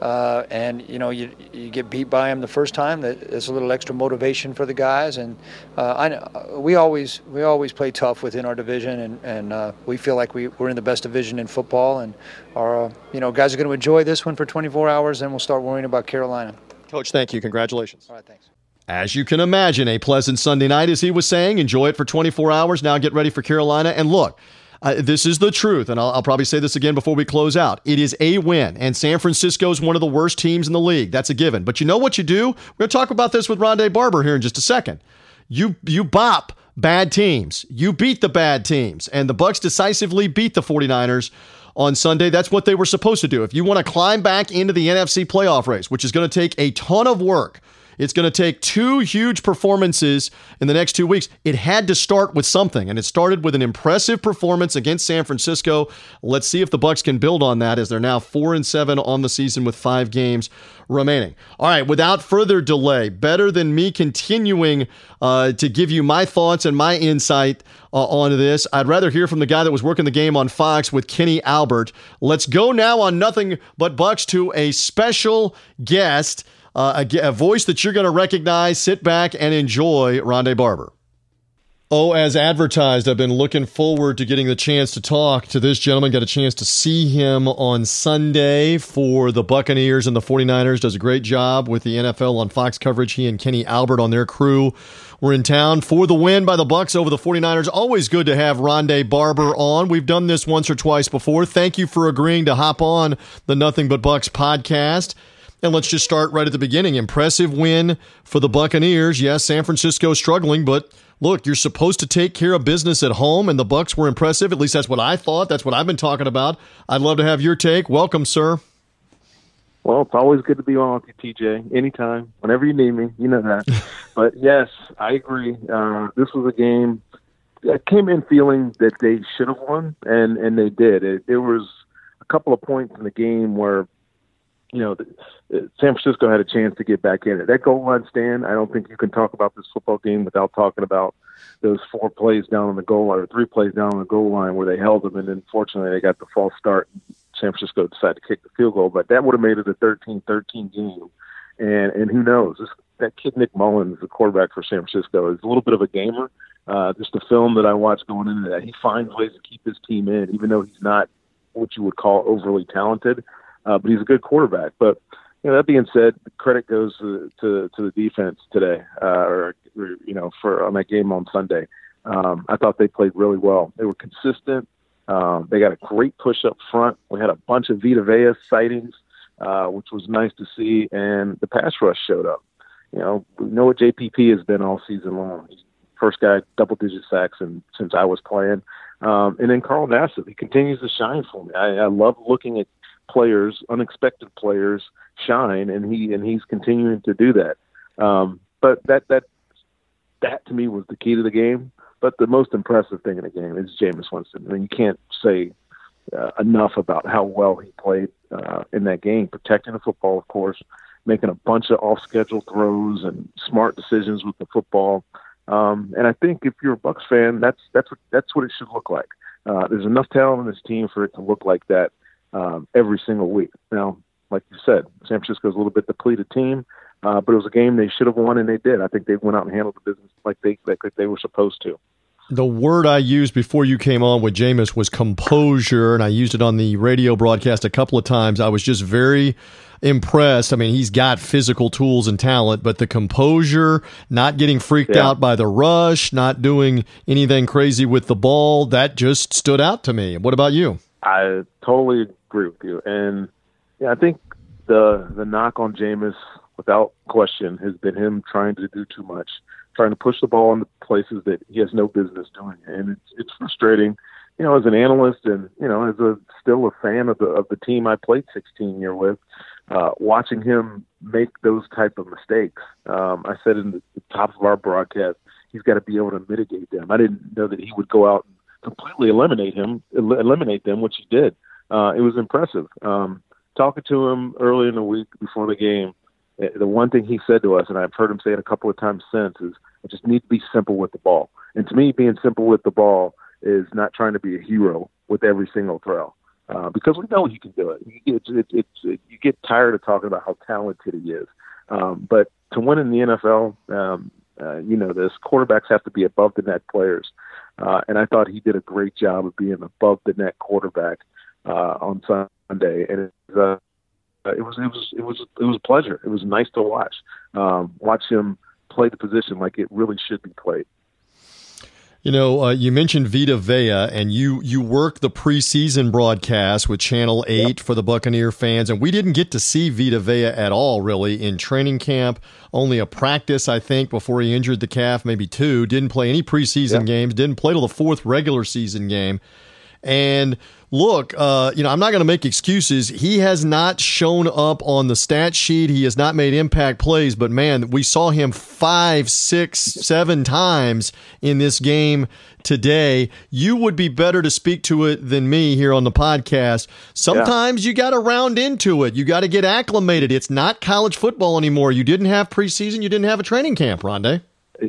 uh, and you know you, you get beat by them the first time. That is a little extra motivation for the guys, and uh, I we always we always play tough within our division, and and uh, we feel like we we're in the best division in football, and our uh, you know guys are going to enjoy this one for 24 hours, and we'll start worrying about Carolina. Coach, thank you. Congratulations. All right, thanks. As you can imagine, a pleasant Sunday night, as he was saying. Enjoy it for 24 hours. Now get ready for Carolina, and look. Uh, this is the truth, and I'll, I'll, probably say this again before we close out. It is a win, and San Francisco is one of the worst teams in the league. That's a given. But you know what you do? We're going to talk about this with Rondé Barber here in just a second. You you bop bad teams. You beat the bad teams, and the Bucks decisively beat the 49ers on Sunday. That's what they were supposed to do. If you want to climb back into the NFC playoff race, which is going to take a ton of work it's going to take two huge performances in the next two weeks. It had to start with something, and it started with an impressive performance against San Francisco. Let's see if the Bucks can build on that as they're now four and seven on the season with five games remaining. All right, without further delay, better than me continuing uh, to give you my thoughts and my insight uh, on this, I'd rather hear from the guy that was working the game on Fox with Kenny Albert. Let's go now on Nothing But Bucks to a special guest uh, a, a, voice that you're going to recognize. Sit back and enjoy Rondé Barber. Oh, as advertised, I've been looking forward to getting the chance to talk to this gentleman. Got a chance to see him on Sunday for the Buccaneers and the 49ers. Does a great job with the NFL on Fox coverage. He and Kenny Albert on their crew were in town for the win by the Bucks over the 49ers. Always good to have Rondé Barber on. We've done this once or twice before. Thank you for agreeing to hop on the Nothing But Bucks podcast. And let's just start right at the beginning. Impressive win for the Buccaneers. Yes, San Francisco struggling, but look, you're supposed to take care of business at home, and the Bucks were impressive. At least that's what I thought. That's what I've been talking about. I'd love to have your take. Welcome, sir. Well, it's always good to be on with you, TJ. Anytime, whenever you need me, you know that. but yes, I agree. Uh, this was a game. I came in feeling that they should have won, and and they did. It, there was a couple of points in the game where, you know, San Francisco had a chance to get back in it. That goal line stand. I don't think you can talk about this football game without talking about those four plays down on the goal line, or three plays down on the goal line where they held them, and then fortunately they got the false start San Francisco decided to kick the field goal, but that would have made it a 13-13 game. And and who knows? This, that kid Nick Mullens, the quarterback for San Francisco, is a little bit of a gamer. Uh, just the film that I watched going into that, he finds ways to keep his team in, even though he's not what you would call overly talented. Uh, but he's a good quarterback. But you know, that being said, credit goes to to, to the defense today, uh, or, or you know, for on that game on Sunday. Um, I thought they played really well. They were consistent. Um, they got a great push up front. We had a bunch of Vita Vea sightings, uh, which was nice to see, and the pass rush showed up. You know, we know what JPP has been all season long. He's first guy double digit sacks and since I was playing. Um, and then Carl Nassib, he continues to shine for me. I, I love looking at players, unexpected players shine, and he and he's continuing to do that. Um, but that that that to me was the key to the game. But the most impressive thing in the game is Jameis Winston. I mean, you can't say uh, enough about how well he played uh, in that game, protecting the football, of course, making a bunch of off-schedule throws and smart decisions with the football. Um, and I think if you're a Bucks fan, that's that's what that's what it should look like. Uh, there's enough talent in this team for it to look like that um, every single week. Now, like you said, San Francisco's a little bit depleted team, uh, but it was a game they should have won, and they did. I think they went out and handled the business like they like they were supposed to the word I used before you came on with Jameis was composure, and I used it on the radio broadcast a couple of times. I was just very impressed. I mean, he's got physical tools and talent, but the composure, not getting freaked yeah. out by the rush, not doing anything crazy with the ball, that just stood out to me. What about you? I totally agree with you. And yeah, I think the the knock on Jameis, without question, has been him trying to do too much trying to push the ball into places that he has no business doing. And it's it's frustrating, you know, as an analyst and you know as a still a fan of the of the team I played 16 year with, uh, watching him make those type of mistakes. Um, I said in the, the top of our broadcast, he's got to be able to mitigate them. I didn't know that he would go out and completely eliminate him, eliminate them, which he did. Uh, it was impressive. Um, talking to him early in the week before the game, the one thing he said to us, and I've heard him say it a couple of times since, is I just need to be simple with the ball. And to me, being simple with the ball is not trying to be a hero with every single throw. Uh, because we know he can do it. It's, it's, it's, it, you get tired of talking about how talented he is. Um, but to win in the NFL, um, uh, you know, this quarterbacks have to be above the net players. Uh, and I thought he did a great job of being above the net quarterback uh, on Sunday. And it, uh, it was it was it was it was a pleasure. It was nice to watch. Um, watch him play the position like it really should be played. You know, uh, you mentioned Vita Vea, and you you work the preseason broadcast with Channel Eight yep. for the Buccaneer fans, and we didn't get to see Vita Vea at all, really, in training camp. Only a practice, I think, before he injured the calf, maybe two. Didn't play any preseason yep. games. Didn't play till the fourth regular season game. And look, uh, you know, I'm not going to make excuses. He has not shown up on the stat sheet. He has not made impact plays, but man, we saw him five, six, seven times in this game today. You would be better to speak to it than me here on the podcast. Sometimes yeah. you got to round into it. You got to get acclimated. It's not college football anymore. You didn't have preseason. You didn't have a training camp, Rondé.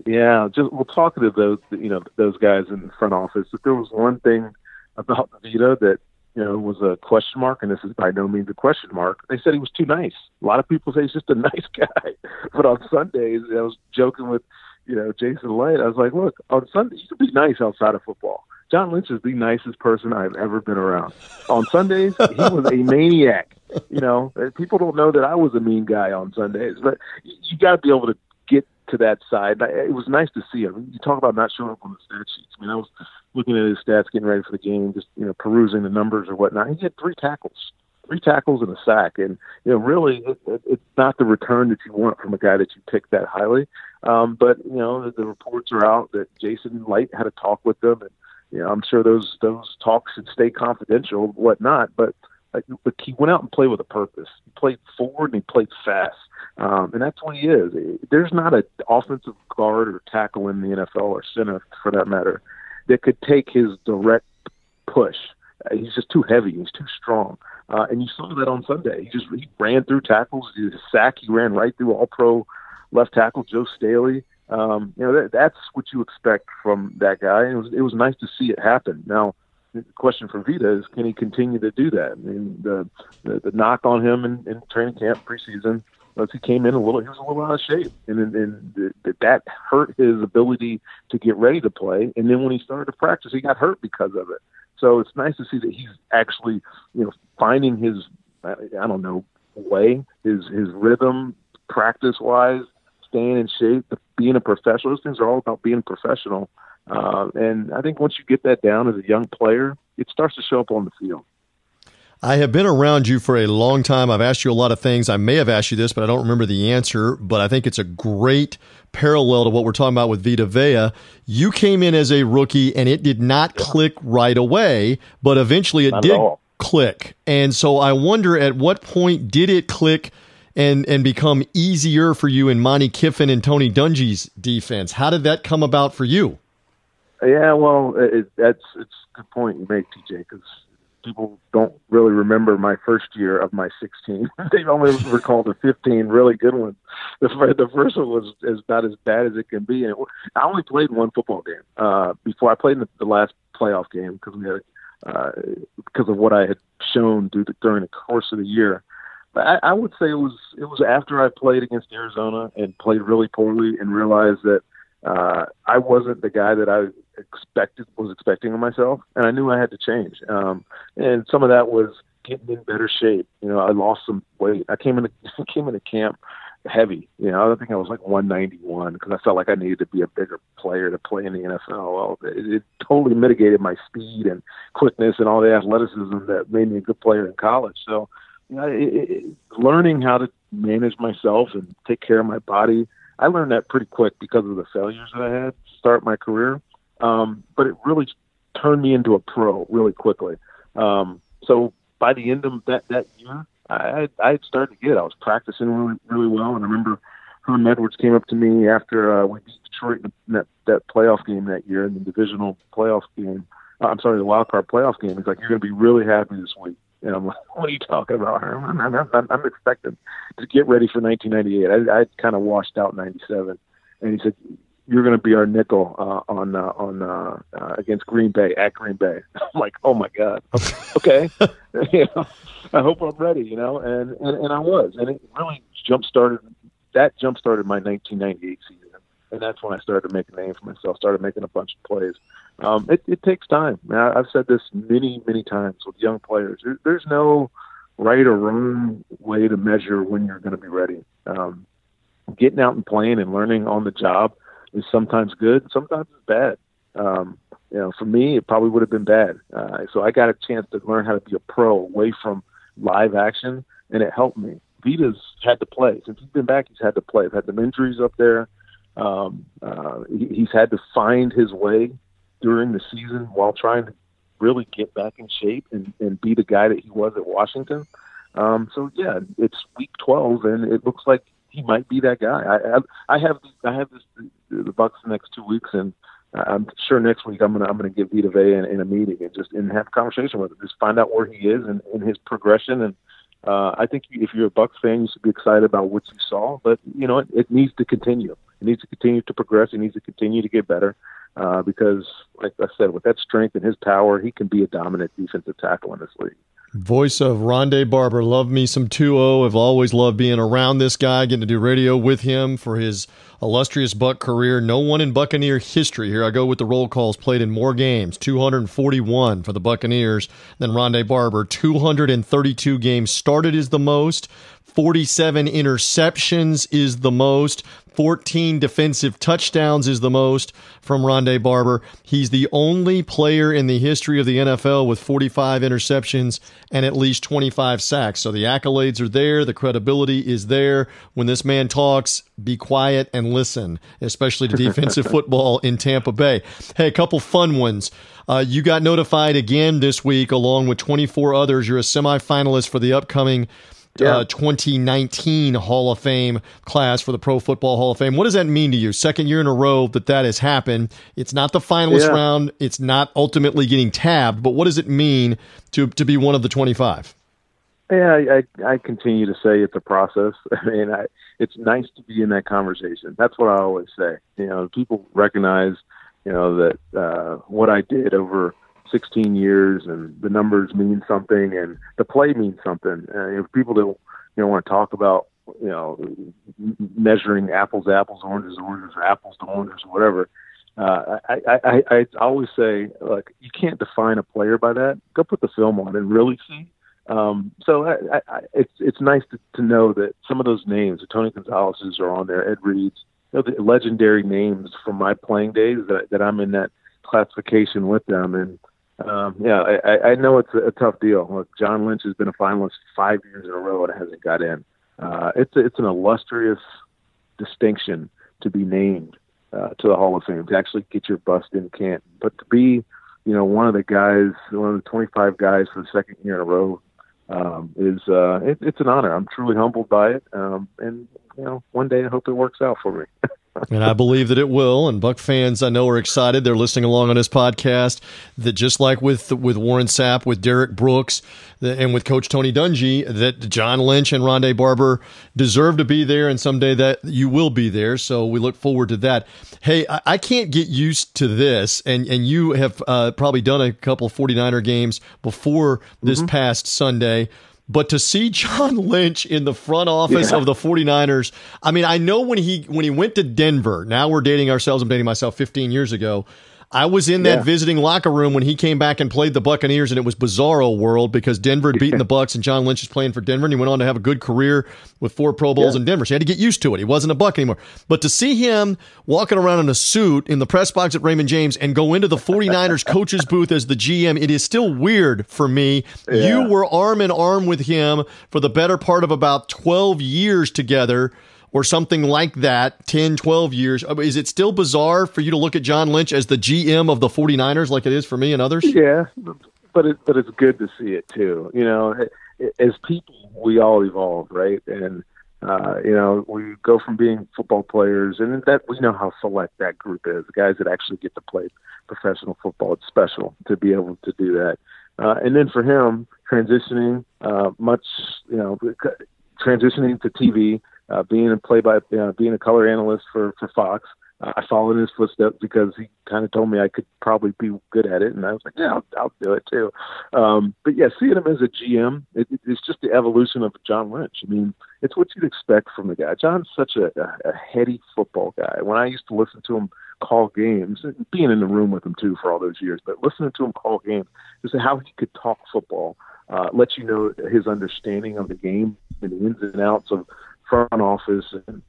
Yeah, just we'll talk to those you know those guys in the front office. If there was one thing about Vita that you know was a question mark, and this is by no means a question mark. They said he was too nice. A lot of people say he's just a nice guy, but on Sundays, I was joking with you know Jason Licht. I was like, look, on Sunday you can be nice outside of football. John Lynch is the nicest person I've ever been around. On Sundays, he was a maniac. You know, people don't know that I was a mean guy on Sundays, but you got to be able to get to that side. It was nice to see him. You talk about not showing up on the stat sheets. I mean, I was looking at his stats, getting ready for the game, just you know, perusing the numbers or whatnot. He had three tackles, three tackles and a sack, and you know, really, it, it, it's not the return that you want from a guy that you pick that highly. Um, but you know, the, the reports are out that Jason Licht had a talk with them, and you know, I'm sure those those talks should stay confidential, whatnot. But like, but he went out and played with a purpose. He played forward and he played fast, um, and that's what he is. There's not an offensive guard or tackle in the NFL or center, for that matter, that could take his direct push. Uh, he's just too heavy. He's too strong, uh, and you saw that on Sunday. He just he ran through tackles. He did a sack. He ran right through All Pro left tackle Joe Staley. Um, you know that, that's what you expect from that guy. And it was it was nice to see it happen. Now the question for Vita is, can he continue to do that? I mean, the the, the knock on him in, in training camp preseason he came in a little, he was a little out of shape, and and, that hurt his ability to get ready to play. And then when he started to practice, he got hurt because of it. So it's nice to see that he's actually, you know, finding his, I don't know, way, his his rhythm, practice wise, staying in shape, being a professional. Those things are all about being professional uh, and I think once you get that down as a young player, it starts to show up on the field. I have been around you for a long time. I've asked you a lot of things. I may have asked you this, but I don't remember the answer. But I think it's a great parallel to what we're talking about with Vita Vea. You came in as a rookie and it did not click right away, but eventually it not did click. And so I wonder at what point did it click and and become easier for you in Monte Kiffin and Tony Dungy's defense? How did that come about for you? Yeah, well, it, that's it's a good point you make, TJ, because people don't really remember my first year of my 16. they only recall the 15 really good ones. The, the first one was is not as bad as it can be, and it, I only played one football game uh, before I played in the, the last playoff game because we had uh, because of what I had shown the, during the course of the year. But I, I would say it was it was after I played against Arizona and played really poorly and realized that uh, I wasn't the guy that I expected was expecting of myself, and I knew I had to change. Um, and some of that was getting in better shape. You know, I lost some weight. I came into came into camp heavy. You know, I think I was like 191 because I felt like I needed to be a bigger player to play in the NFL. Well, it, it totally mitigated my speed and quickness and all the athleticism that made me a good player in college. So, you know, it, it, learning how to manage myself and take care of my body I learned that pretty quick because of the failures that I had to start my career. Um, but it really turned me into a pro really quickly. Um, so by the end of that that year, I I had started to get. I was practicing really really well, and I remember Herm Edwards came up to me after uh, we beat Detroit in that that playoff game that year in the divisional playoff game. Uh, I'm sorry, the wild card playoff game. He's like, "You're going to be really happy this week." And I'm like, what are you talking about? I'm, I'm, I'm, I'm expecting to get ready for 1998. I, I kind of washed out 97. And he said, you're going to be our nickel uh, on uh, on uh, uh, against Green Bay at Green Bay. I'm like, oh my god, okay, you know, I hope I'm ready, you know, and, and and I was, and it really jump started. That jump started my 1998 season, and that's when I started to make a name for myself. Started making a bunch of plays, um, it, it takes time. I, I've said this many, many times with young players. There, there's no right or wrong way to measure when you're going to be ready. Um, getting out and playing and learning on the job is sometimes good, sometimes it's bad. Um, you know, for me, it probably would have been bad. Uh, so I got a chance to learn how to be a pro away from live action, and it helped me. Vita's had to play since he's been back. He's had to play. I've had some injuries up there. Um, uh, he, he's had to find his way during the season while trying to really get back in shape and, and be the guy that he was at Washington. Um, so yeah, it's week 12 and it looks like he might be that guy. I, I, I have, I have this, the Bucks the next two weeks and I'm sure next week I'm gonna I'm gonna give Vita Vea in, in a meeting and just and have a conversation with him, just find out where he is and, in his progression. And uh, I think if you're a Bucks fan, you should be excited about what you saw. But you know, it, it needs to continue. It needs to continue to progress. It needs to continue to get better uh, because, like I said, with that strength and his power, he can be a dominant defensive tackle in this league. Voice of Rondé Barber. Love me some 2 I've always loved being around this guy, getting to do radio with him for his illustrious Buck career. No one in Buccaneer history, here I go with the roll calls, played in more games, 241 for the Buccaneers than Rondé Barber. 232 games started is the most, 47 interceptions is the most. 14 defensive touchdowns is the most from Rondé Barber. He's the only player in the history of the NFL with 45 interceptions and at least 25 sacks. So the accolades are there, the credibility is there. When this man talks, be quiet and listen, especially to defensive football in Tampa Bay. Hey, a couple fun ones. Uh, you got notified again this week, along with 24 others. You're a semifinalist for the upcoming Yeah. uh, 2019 Hall of Fame class for the Pro Football Hall of Fame. What does that mean to you? Second year in a row that that has happened. It's not the finalist Yeah. round. It's not ultimately getting tabbed. But what does it mean to to be one of the 25? Yeah, I, I, I continue to say it's a process. I mean, I, it's nice to be in that conversation. That's what I always say. You know, people recognize, you know, that uh, what I did over 16 years and the numbers mean something and the play means something. And if people don't, you know, want to talk about, you know, measuring apples to apples, oranges oranges, or apples to oranges, or whatever. Uh, I, I, I, always say, like, you can't define a player by that. Go put the film on and really see. Um, so I, I, it's it's nice to, to know that some of those names, the Tony Gonzalez's are on there, Ed Reed's, you know, the legendary names from my playing days that that I'm in that classification with them. And um, yeah, I, I- know it's a, tough deal. Look, John Lynch has been a finalist five years in a row and hasn't got in. Uh, it's it's an illustrious distinction to be named uh, to the Hall of Fame to actually get your bust in Canton, but to be you know one of the guys, one of the 25 guys for the second year in a row um, is uh, it, it's an honor. I'm truly humbled by it, um, and you know one day I hope it works out for me. and I believe that it will. And Buck fans, I know, are excited. They're listening along on this podcast. That just like with with Warren Sapp, with Derrick Brooks, and with Coach Tony Dungy, that John Lynch and Rondé Barber deserve to be there, and someday that you will be there. So we look forward to that. Hey, I, I can't get used to this, and and you have uh, probably done a couple 49er games before this past Sunday. But to see John Lynch in the front office Yeah. of the 49ers, I mean, I know when he when he went to Denver, now we're dating ourselves, I'm dating myself 15 years ago. I was in that Yeah. visiting locker room when he came back and played the Buccaneers, and it was bizarro world because Denver had beaten the Bucks, and John Lynch is playing for Denver, and he went on to have a good career with four Pro Bowls Yeah. in Denver. So he had to get used to it. He wasn't a Buck anymore. But to see him walking around in a suit in the press box at Raymond James and go into the 49ers coach's booth as the GM, it is still weird for me. You were arm in arm with him for the better part of about 12 years together or something like that 10 12 years Uh, is it still bizarre for you to look at john lynch as the gm of the 49ers like it is for me and others Yeah, but it, but it's good to see it too. You know, as people, we all evolve, right? And uh, you know, we go from being football players, and that we know how select that group is. The guys that actually get to play professional football, it's special to be able to do that. Uh, and then for him, transitioning uh, much, you know, transitioning to TV, uh, being a play by, uh, being a color analyst for for Fox. Uh, I followed his footsteps because he kind of told me I could probably be good at it, and I was like, yeah, I'll, I'll do it too. Um, but yeah, seeing him as a GM, it, it's just the evolution of John Lynch. I mean, it's what you'd expect from the guy. John's such a, a, a heady football guy. When I used to listen to him call games, being in the room with him too for all those years, but listening to him call games, just how he could talk football, uh, let you know his understanding of the game and the ins and outs of front office and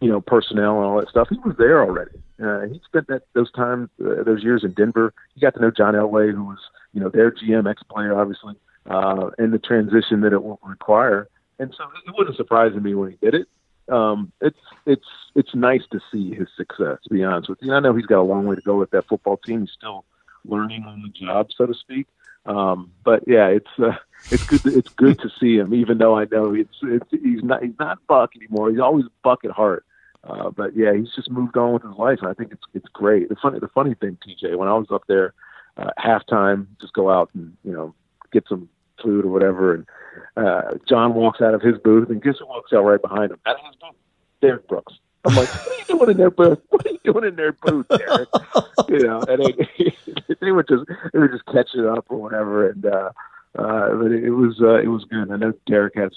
you know personnel and all that stuff. He was there already. Uh, he spent that those times, uh, those years in Denver. He got to know John Elway, who was you know their GM, ex player, obviously, uh, and the transition that it will require. And so it wasn't surprising me when he did it. Um, it's it's it's nice to see his success. To be honest with you, I know he's got a long way to go with that football team. He's still learning on the job, so to speak. Um, but yeah, it's uh, it's good. It's good to see him, even though I know it's, it's he's not he's not Buck anymore. He's always Buck at heart. Uh, but yeah, he's just moved on with his life, and I think it's it's great. The funny the funny thing, TJ, when I was up there uh, halftime, just go out and you know get some food or whatever, and uh, John walks out of his booth, and guess who walks out right behind him? Out of his booth, Derrick Brooks. I'm like, what are you doing in their booth? What are you doing in their booth, Derrick? you know, and they, they were just they were just catching up or whatever, and uh, uh, but it was uh, it was good. I know Derrick has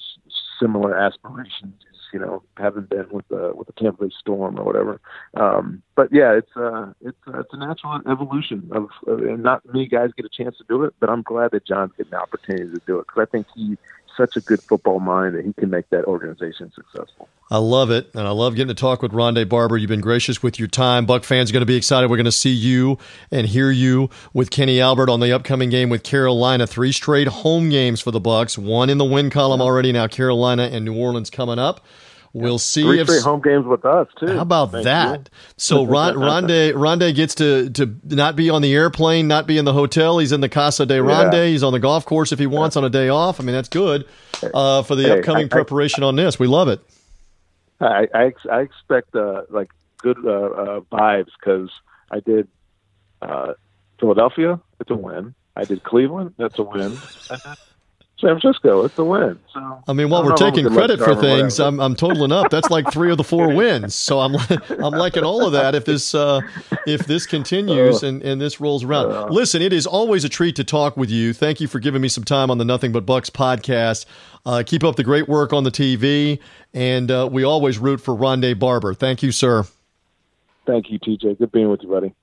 similar aspirations, you know, having been with the with the Tampa Bay Storm or whatever. Um, but yeah, it's uh, it's uh, it's a natural evolution of, of and not many guys get a chance to do it, but I'm glad that John's getting the opportunity to do it because I think he such a good football mind that he can make that organization successful. I love it, and I love getting to talk with Rondé Barber. You've been gracious with your time. Buck fans are going to be excited. We're going to see you and hear you with Kenny Albert on the upcoming game with Carolina. Three straight home games for the Bucks. One in the win column already. Now Carolina and New Orleans coming up. We'll see Three if straight home games with us too. How about Thank that? you. So Ron, Rondé Rondé gets to to not be on the airplane, not be in the hotel. He's in the Casa de Rondé. Yeah. He's on the golf course if he wants on a day off. I mean, that's good uh, for the Hey, upcoming I- I- preparation on this. We love it. I I, ex- I expect uh, like good uh, uh, vibes because I did uh, Philadelphia. It's a win. I did Cleveland. That's a win. I did San Francisco. It's a win. So I mean, while I we're don't know if taking I'm a good credit for things. I'm, I'm totaling up. That's like three of the four wins. So I'm I'm liking all of that. If this uh, if this continues and, and this rolls around, listen, it is always a treat to talk with you. Thank you for giving me some time on the Nothing But Bucks podcast. Uh, keep up the great work on the TV, and uh, we always root for Rondé Barber. Thank you, sir. Thank you, TJ. Good being with you, buddy.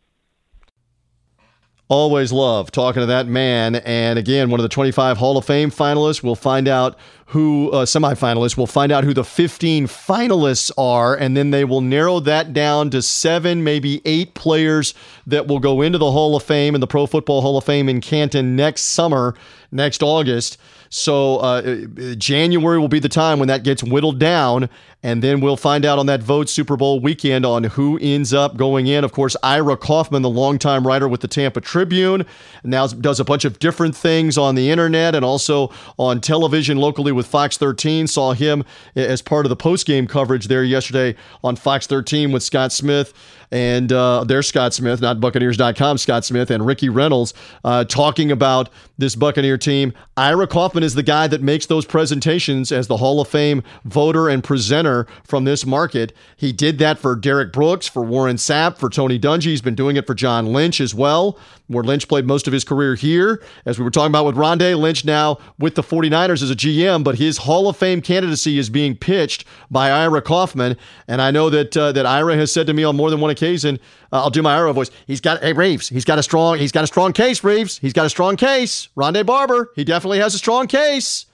Always love talking to that man. And again, one of the 25 Hall of Fame finalists. We'll find out who, uh, semifinalists, we'll find out who the 15 finalists are. And then they will narrow that down to seven, maybe eight players that will go into the Hall of Fame and the Pro Football Hall of Fame in Canton next summer, next August. So uh, January will be the time when that gets whittled down, and then we'll find out on that vote Super Bowl weekend on who ends up going in. Of course, Ira Kaufman, the longtime writer with the Tampa Tribune, now does a bunch of different things on the internet and also on television locally with Fox 13. Saw him as part of the post-game coverage there yesterday on Fox 13 with Scott Smith and uh, there's Scott Smith, not Buccaneers.com, Scott Smith, and Ricky Reynolds uh, talking about this Buccaneer team. Ira Kaufman is the guy that makes those presentations as the Hall of Fame voter and presenter from this market. He did that for Derrick Brooks, for Warren Sapp, for Tony Dungy. He's been doing it for John Lynch as well, where Lynch played most of his career here. As we were talking about with Rondé, Lynch now with the 49ers as a GM, but his Hall of Fame candidacy is being pitched by Ira Kaufman. And I know that uh, that Ira has said to me on more than one occasion, uh, I'll do my Ira voice. He's got hey Reeves, he's got a strong he's got a strong case, Reeves. He's got a strong case. Rondé Barber, he definitely has a strong case.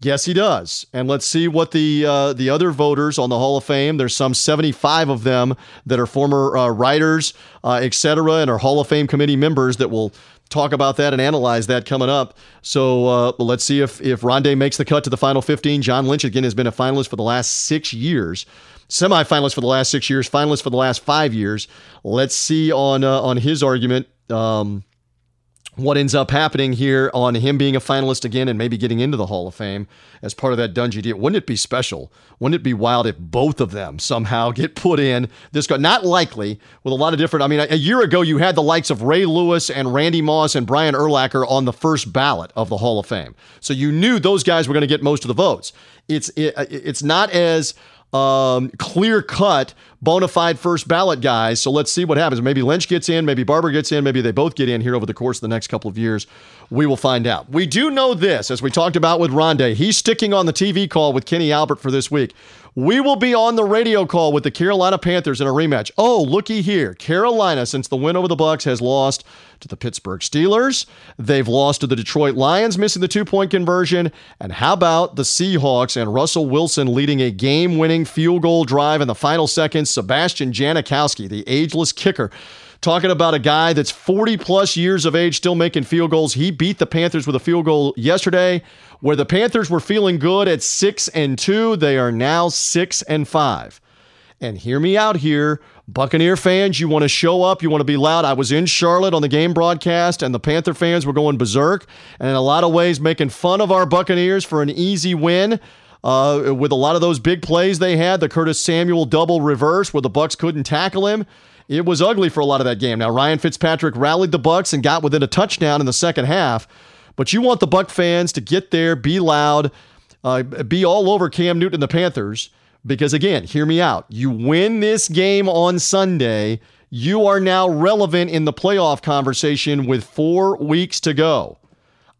Yes, he does. And let's see what the uh, the other voters on the Hall of Fame. There's some 75 of them that are former uh, writers, uh, et cetera, and are Hall of Fame committee members that will talk about that and analyze that coming up. So uh, let's see if if Rondé makes the cut to the final 15. John Lynch again has been a finalist for the last six years. Semifinalist for the last six years, finalist for the last five years. Let's see on uh, on his argument um, what ends up happening here on him being a finalist again and maybe getting into the Hall of Fame as part of that Dungy deal. Wouldn't it be special? Wouldn't it be wild if both of them somehow get put in this? Not likely with a lot of different. I mean, a, year ago you had the likes of Ray Lewis and Randy Moss and Brian Urlacher on the first ballot of the Hall of Fame, so you knew those guys were going to get most of the votes. It's it, uh, it's not as um, clear cut, bona fide first ballot guys. So let's see what happens. Maybe Lynch gets in, maybe Barber gets in, maybe they both get in here over the course of the next couple of years. We will find out. We do know this, as we talked about with Rondé. He's sticking on the TV call with Kenny Albert for this week. We will be on the radio call with the Carolina Panthers in a rematch. Oh, looky here. Carolina, since the win over the Bucks, has lost to the Pittsburgh Steelers. They've lost to the Detroit Lions, missing the two-point conversion. And how about the Seahawks and Russell Wilson leading a game-winning field goal drive in the final seconds? Sebastian Janikowski, the ageless kicker, talking about a guy that's 40 plus years of age still making field goals. He beat the Panthers with a field goal yesterday where the Panthers were feeling good at 6 and 2, they are now 6 and 5. And hear me out here, Buccaneer fans, you want to show up, you want to be loud. I was in Charlotte on the game broadcast and the Panther fans were going berserk and in a lot of ways making fun of our Buccaneers for an easy win. Uh, with a lot of those big plays they had, the Curtis Samuel double reverse where the Bucks couldn't tackle him. It was ugly for a lot of that game. Now Ryan Fitzpatrick rallied the Bucks and got within a touchdown in the second half. But you want the Buck fans to get there, be loud, uh, be all over Cam Newton and the Panthers. Because again, hear me out. You win this game on Sunday, you are now relevant in the playoff conversation with four weeks to go.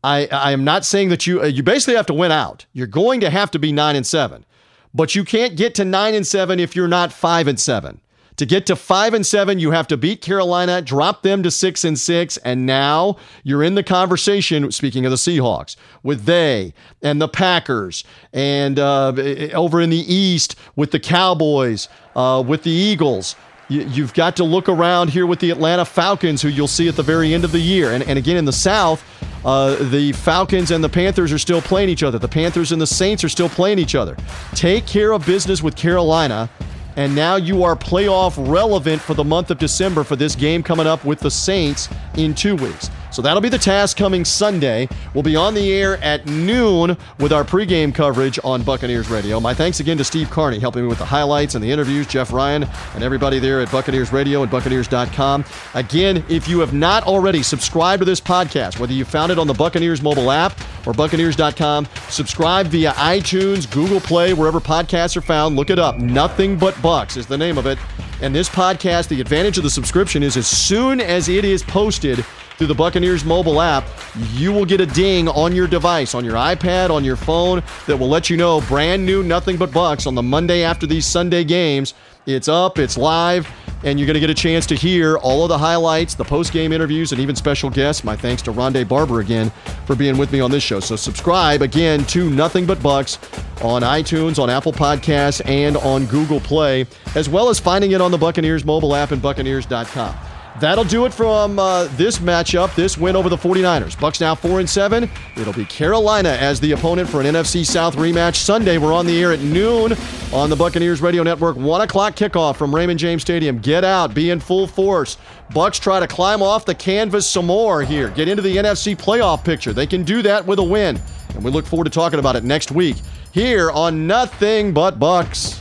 I, I am not saying that you uh, you basically have to win out. You're going to have to be nine and seven, but you can't get to nine and seven if you're not five and seven. To get to five and seven, you have to beat Carolina, drop them to six and six, and now you're in the conversation. Speaking of the Seahawks, with they and the Packers, and uh, over in the East with the Cowboys, uh, with the Eagles. You've got to look around here with the Atlanta Falcons, who you'll see at the very end of the year. And, and again, in the South, uh, the Falcons and the Panthers are still playing each other. The Panthers and the Saints are still playing each other. Take care of business with Carolina and now you are playoff relevant for the month of December for this game coming up with the Saints in two weeks. So that'll be the task coming Sunday. We'll be on the air at noon with our pregame coverage on Buccaneers Radio. My thanks again to Steve Carney helping me with the highlights and the interviews, Jeff Ryan, and everybody there at Buccaneers Radio and Buccaneers.com. Again, if you have not already subscribed to this podcast, whether you found it on the Buccaneers mobile app or Buccaneers.com, subscribe via iTunes, Google Play, wherever podcasts are found. Look it up. Nothing but Bucks is the name of it. And this podcast, the advantage of the subscription is as soon as it is posted, through the Buccaneers mobile app, you will get a ding on your device, on your iPad, on your phone, that will let you know brand new Nothing But Bucks on the Monday after these Sunday games. It's up, it's live, and you're going to get a chance to hear all of the highlights, the post game interviews, and even special guests. My thanks to Rondé Barber again for being with me on this show. So subscribe again to Nothing But Bucks on iTunes, on Apple Podcasts, and on Google Play, as well as finding it on the Buccaneers mobile app and Buccaneers.com. That'll do it from uh, this matchup, this win over the 49ers. Bucks now 4 and 7. It'll be Carolina as the opponent for an NFC South rematch. Sunday, we're on the air at noon on the Buccaneers Radio Network. 1 o'clock kickoff from Raymond James Stadium. Get out, be in full force. Bucks try to climb off the canvas some more here, get into the NFC playoff picture. They can do that with a win. And we look forward to talking about it next week here on Nothing But Bucks.